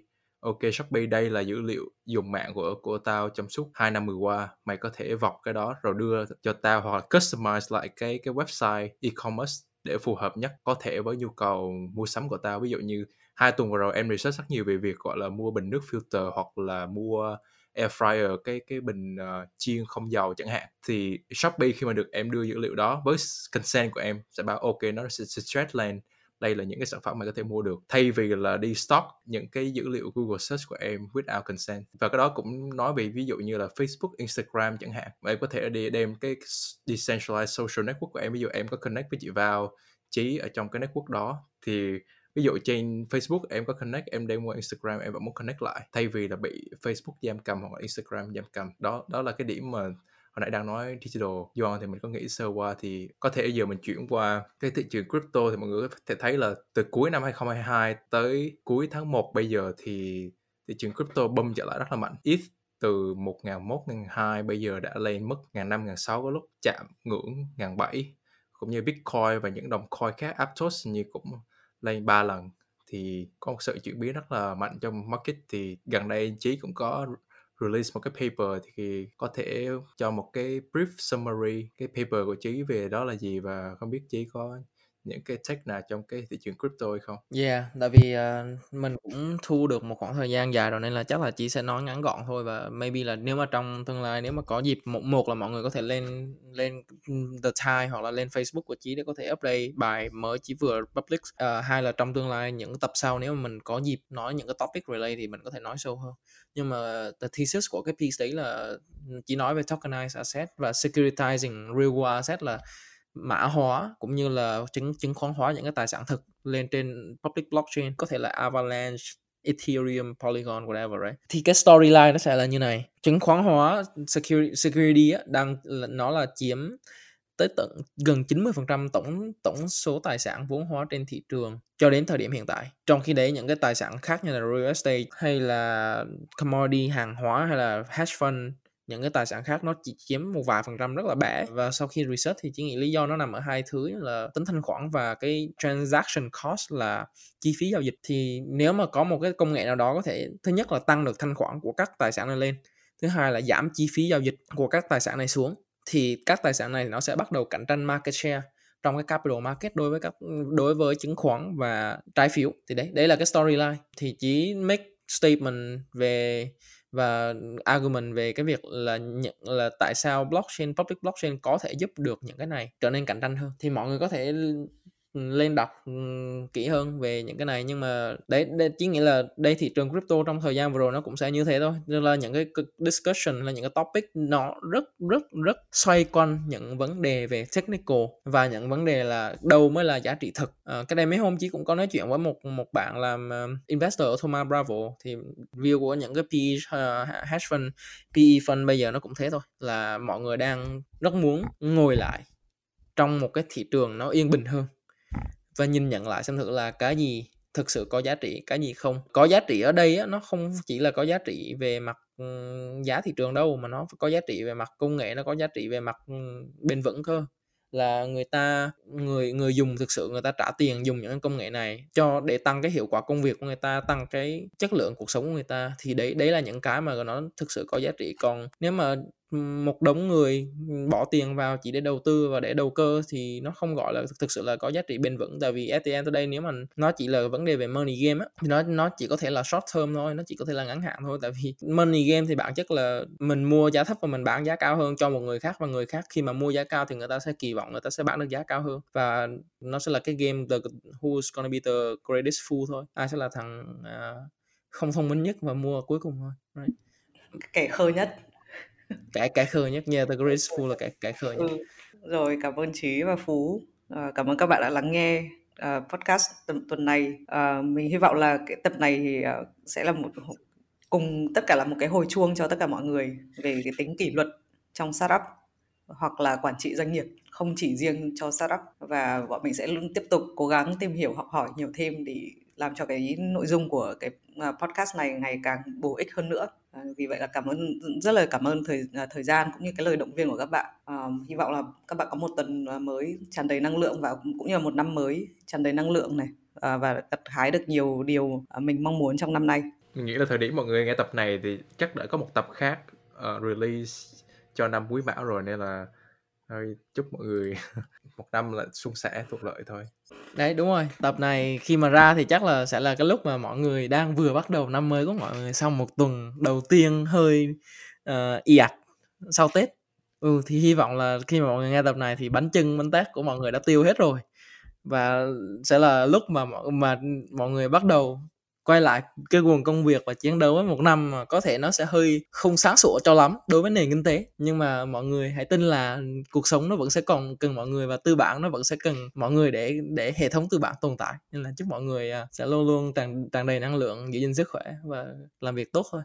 Ok Shopee đây là dữ liệu dùng mạng của của tao trong suốt hai năm vừa qua mày có thể vọc cái đó rồi đưa cho tao hoặc là customize lại cái cái website e-commerce để phù hợp nhất có thể với nhu cầu mua sắm của tao. Ví dụ như hai tuần vừa rồi em research rất nhiều về việc gọi là mua bình nước filter hoặc là mua air fryer cái cái bình uh, chiên không dầu chẳng hạn. Thì Shopee khi mà được em đưa dữ liệu đó với consent của em sẽ bảo ok nó sẽ suggest lên đây là những cái sản phẩm mà có thể mua được thay vì là đi stock những cái dữ liệu Google Search của em without consent. Và cái đó cũng nói về ví dụ như là Facebook, Instagram chẳng hạn. Mà em có thể đi đem cái decentralized social network của em ví dụ em có connect với chị vào trí ở trong cái network đó thì ví dụ trên Facebook em có connect em đem qua Instagram em vẫn muốn connect lại thay vì là bị Facebook giam cầm hoặc là Instagram giam cầm. Đó đó là cái điểm mà hồi nãy đang nói digital yuan thì mình có nghĩ sơ qua thì có thể giờ mình chuyển qua cái thị trường crypto thì mọi người có thể thấy là từ cuối năm 2022 tới cuối tháng 1 bây giờ thì thị trường crypto bơm trở lại rất là mạnh. Ít từ 1001 1002 bây giờ đã lên mức 1005 1006 có lúc chạm ngưỡng 1007 cũng như Bitcoin và những đồng coin khác, Aptos như cũng lên 3 lần. Thì có một sự chuyển biến rất là mạnh trong market thì gần đây Chí cũng có release một cái paper thì có thể cho một cái brief summary, cái paper của Chí về đó là gì và không biết Chí có những cái tech nào trong cái thị trường crypto hay không? Yeah, tại vì uh, mình cũng thu được một khoảng thời gian dài rồi nên là chắc là chỉ sẽ nói ngắn gọn thôi và maybe là nếu mà trong tương lai nếu mà có dịp một một là mọi người có thể lên lên The Time hoặc là lên Facebook của Chí để có thể update bài mới chỉ vừa public. Uh, hai là trong tương lai những tập sau nếu mà mình có dịp nói những cái topic relay thì mình có thể nói sâu hơn. Nhưng mà the thesis của cái piece đấy là chỉ nói về tokenized asset và securitizing real world asset là mã hóa cũng như là chứng chứng khoán hóa những cái tài sản thực lên trên public blockchain có thể là Avalanche Ethereum, Polygon, whatever, right? Thì cái storyline nó sẽ là như này. Chứng khoán hóa security, security á, đang nó là chiếm tới tận gần 90% tổng tổng số tài sản vốn hóa trên thị trường cho đến thời điểm hiện tại. Trong khi đấy những cái tài sản khác như là real estate hay là commodity hàng hóa hay là hedge fund những cái tài sản khác nó chỉ chiếm một vài phần trăm rất là bẻ và sau khi research thì chỉ nghĩ lý do nó nằm ở hai thứ là tính thanh khoản và cái transaction cost là chi phí giao dịch. Thì nếu mà có một cái công nghệ nào đó có thể, thứ nhất là tăng được thanh khoản của các tài sản này lên, thứ hai là giảm chi phí giao dịch của các tài sản này xuống, thì các tài sản này nó sẽ bắt đầu cạnh tranh market share trong cái capital market đối với các, đối với chứng khoán và trái phiếu. Thì đấy đấy là cái storyline. Thì chỉ make statement về và argument về cái việc là nhận, là tại sao blockchain, public blockchain có thể giúp được những cái này trở nên cạnh tranh hơn. Thì mọi người có thể lên đọc ừ, kỹ hơn về những cái này. Nhưng mà đấy, đấy chỉ nghĩa là đây thị trường crypto trong thời gian vừa rồi nó cũng sẽ như thế thôi. Nên là những cái discussion là những cái topic nó rất rất rất xoay quanh những vấn đề về technical và những vấn đề là đâu mới là giá trị thực. À, cái đây mấy hôm chí cũng có nói chuyện với một một bạn làm uh, investor ở Thomas Bravo. Thì view của những cái PE uh, hedge fund PE fund bây giờ nó cũng thế thôi là mọi người đang rất muốn ngồi lại trong một cái thị trường nó yên bình hơn và nhìn nhận lại xem thử là cái gì thực sự có giá trị cái gì không. Có giá trị ở đây á, nó không chỉ là có giá trị về mặt giá thị trường đâu mà nó có giá trị về mặt công nghệ nó có giá trị về mặt bền vững cơ. Là người ta người người dùng thực sự người ta trả tiền dùng những công nghệ này cho để tăng cái hiệu quả công việc của người ta tăng cái chất lượng cuộc sống của người ta. Thì đấy đấy là những cái mà nó thực sự có giá trị. Còn nếu mà một đống người ừ, bỏ tiền vào chỉ để đầu tư và để đầu cơ thì nó không gọi là thực sự là có giá trị bền vững. Tại vì at the end today nếu mà nó chỉ là vấn đề về money game á thì nó nó chỉ có thể là short term thôi nó chỉ có thể là ngắn hạn thôi. Tại vì money game thì bản chất là mình mua giá thấp và mình bán giá cao hơn cho một người khác và người khác khi mà mua giá cao thì người ta sẽ kỳ vọng người ta sẽ bán được giá cao hơn. Và nó sẽ là cái game the who's gonna be the greatest fool thôi. Ai sẽ là thằng uh, không thông minh nhất và mua cuối cùng thôi. Right. kẻ khờ nhất cái cái khờ nhất nha The Graceful là cái cái khờ nhất ừ. rồi cảm ơn trí và phú. À, cảm ơn các bạn đã lắng nghe uh, podcast tuần, tuần này. Uh, mình hy vọng là cái tập này thì uh, sẽ là một cùng tất cả là một cái hồi chuông cho tất cả mọi người về cái tính kỷ luật trong startup hoặc là quản trị doanh nghiệp không chỉ riêng cho startup. Và bọn mình sẽ luôn tiếp tục cố gắng tìm hiểu học hỏi nhiều thêm để làm cho cái nội dung của cái podcast này ngày càng bổ ích hơn nữa À, vì vậy là cảm ơn rất là cảm ơn thời à, thời gian cũng như cái lời động viên của các bạn. À, hy vọng là các bạn có một tuần à, mới tràn đầy năng lượng và cũng như là một năm mới tràn đầy năng lượng này à, và gặt hái được nhiều điều à, mình mong muốn trong năm nay. Mình nghĩ là thời điểm mọi người nghe tập này thì chắc đã có một tập khác uh, release cho năm quý mão rồi nên là thôi chúc mọi người một năm là suôn sẻ thuận lợi thôi đấy đúng rồi. Tập này khi mà ra thì chắc là sẽ là cái lúc mà mọi người đang vừa bắt đầu năm mới của mọi người sau một tuần đầu tiên hơi uh, ì ạch sau tết. Ừ thì hy vọng là khi mà mọi người nghe tập này thì bánh chưng bánh tét của mọi người đã tiêu hết rồi. Và sẽ là lúc mà mà mọi người bắt đầu quay lại cái nguồn công việc và chiến đấu với một năm mà có thể nó sẽ hơi không sáng sủa cho lắm đối với nền kinh tế. Nhưng mà mọi người hãy tin là cuộc sống nó vẫn sẽ còn cần mọi người và tư bản nó vẫn sẽ cần mọi người để để hệ thống tư bản tồn tại. Nên là chúc mọi người à, sẽ luôn luôn tràn tràn đầy năng lượng giữ gìn sức khỏe và làm việc tốt thôi.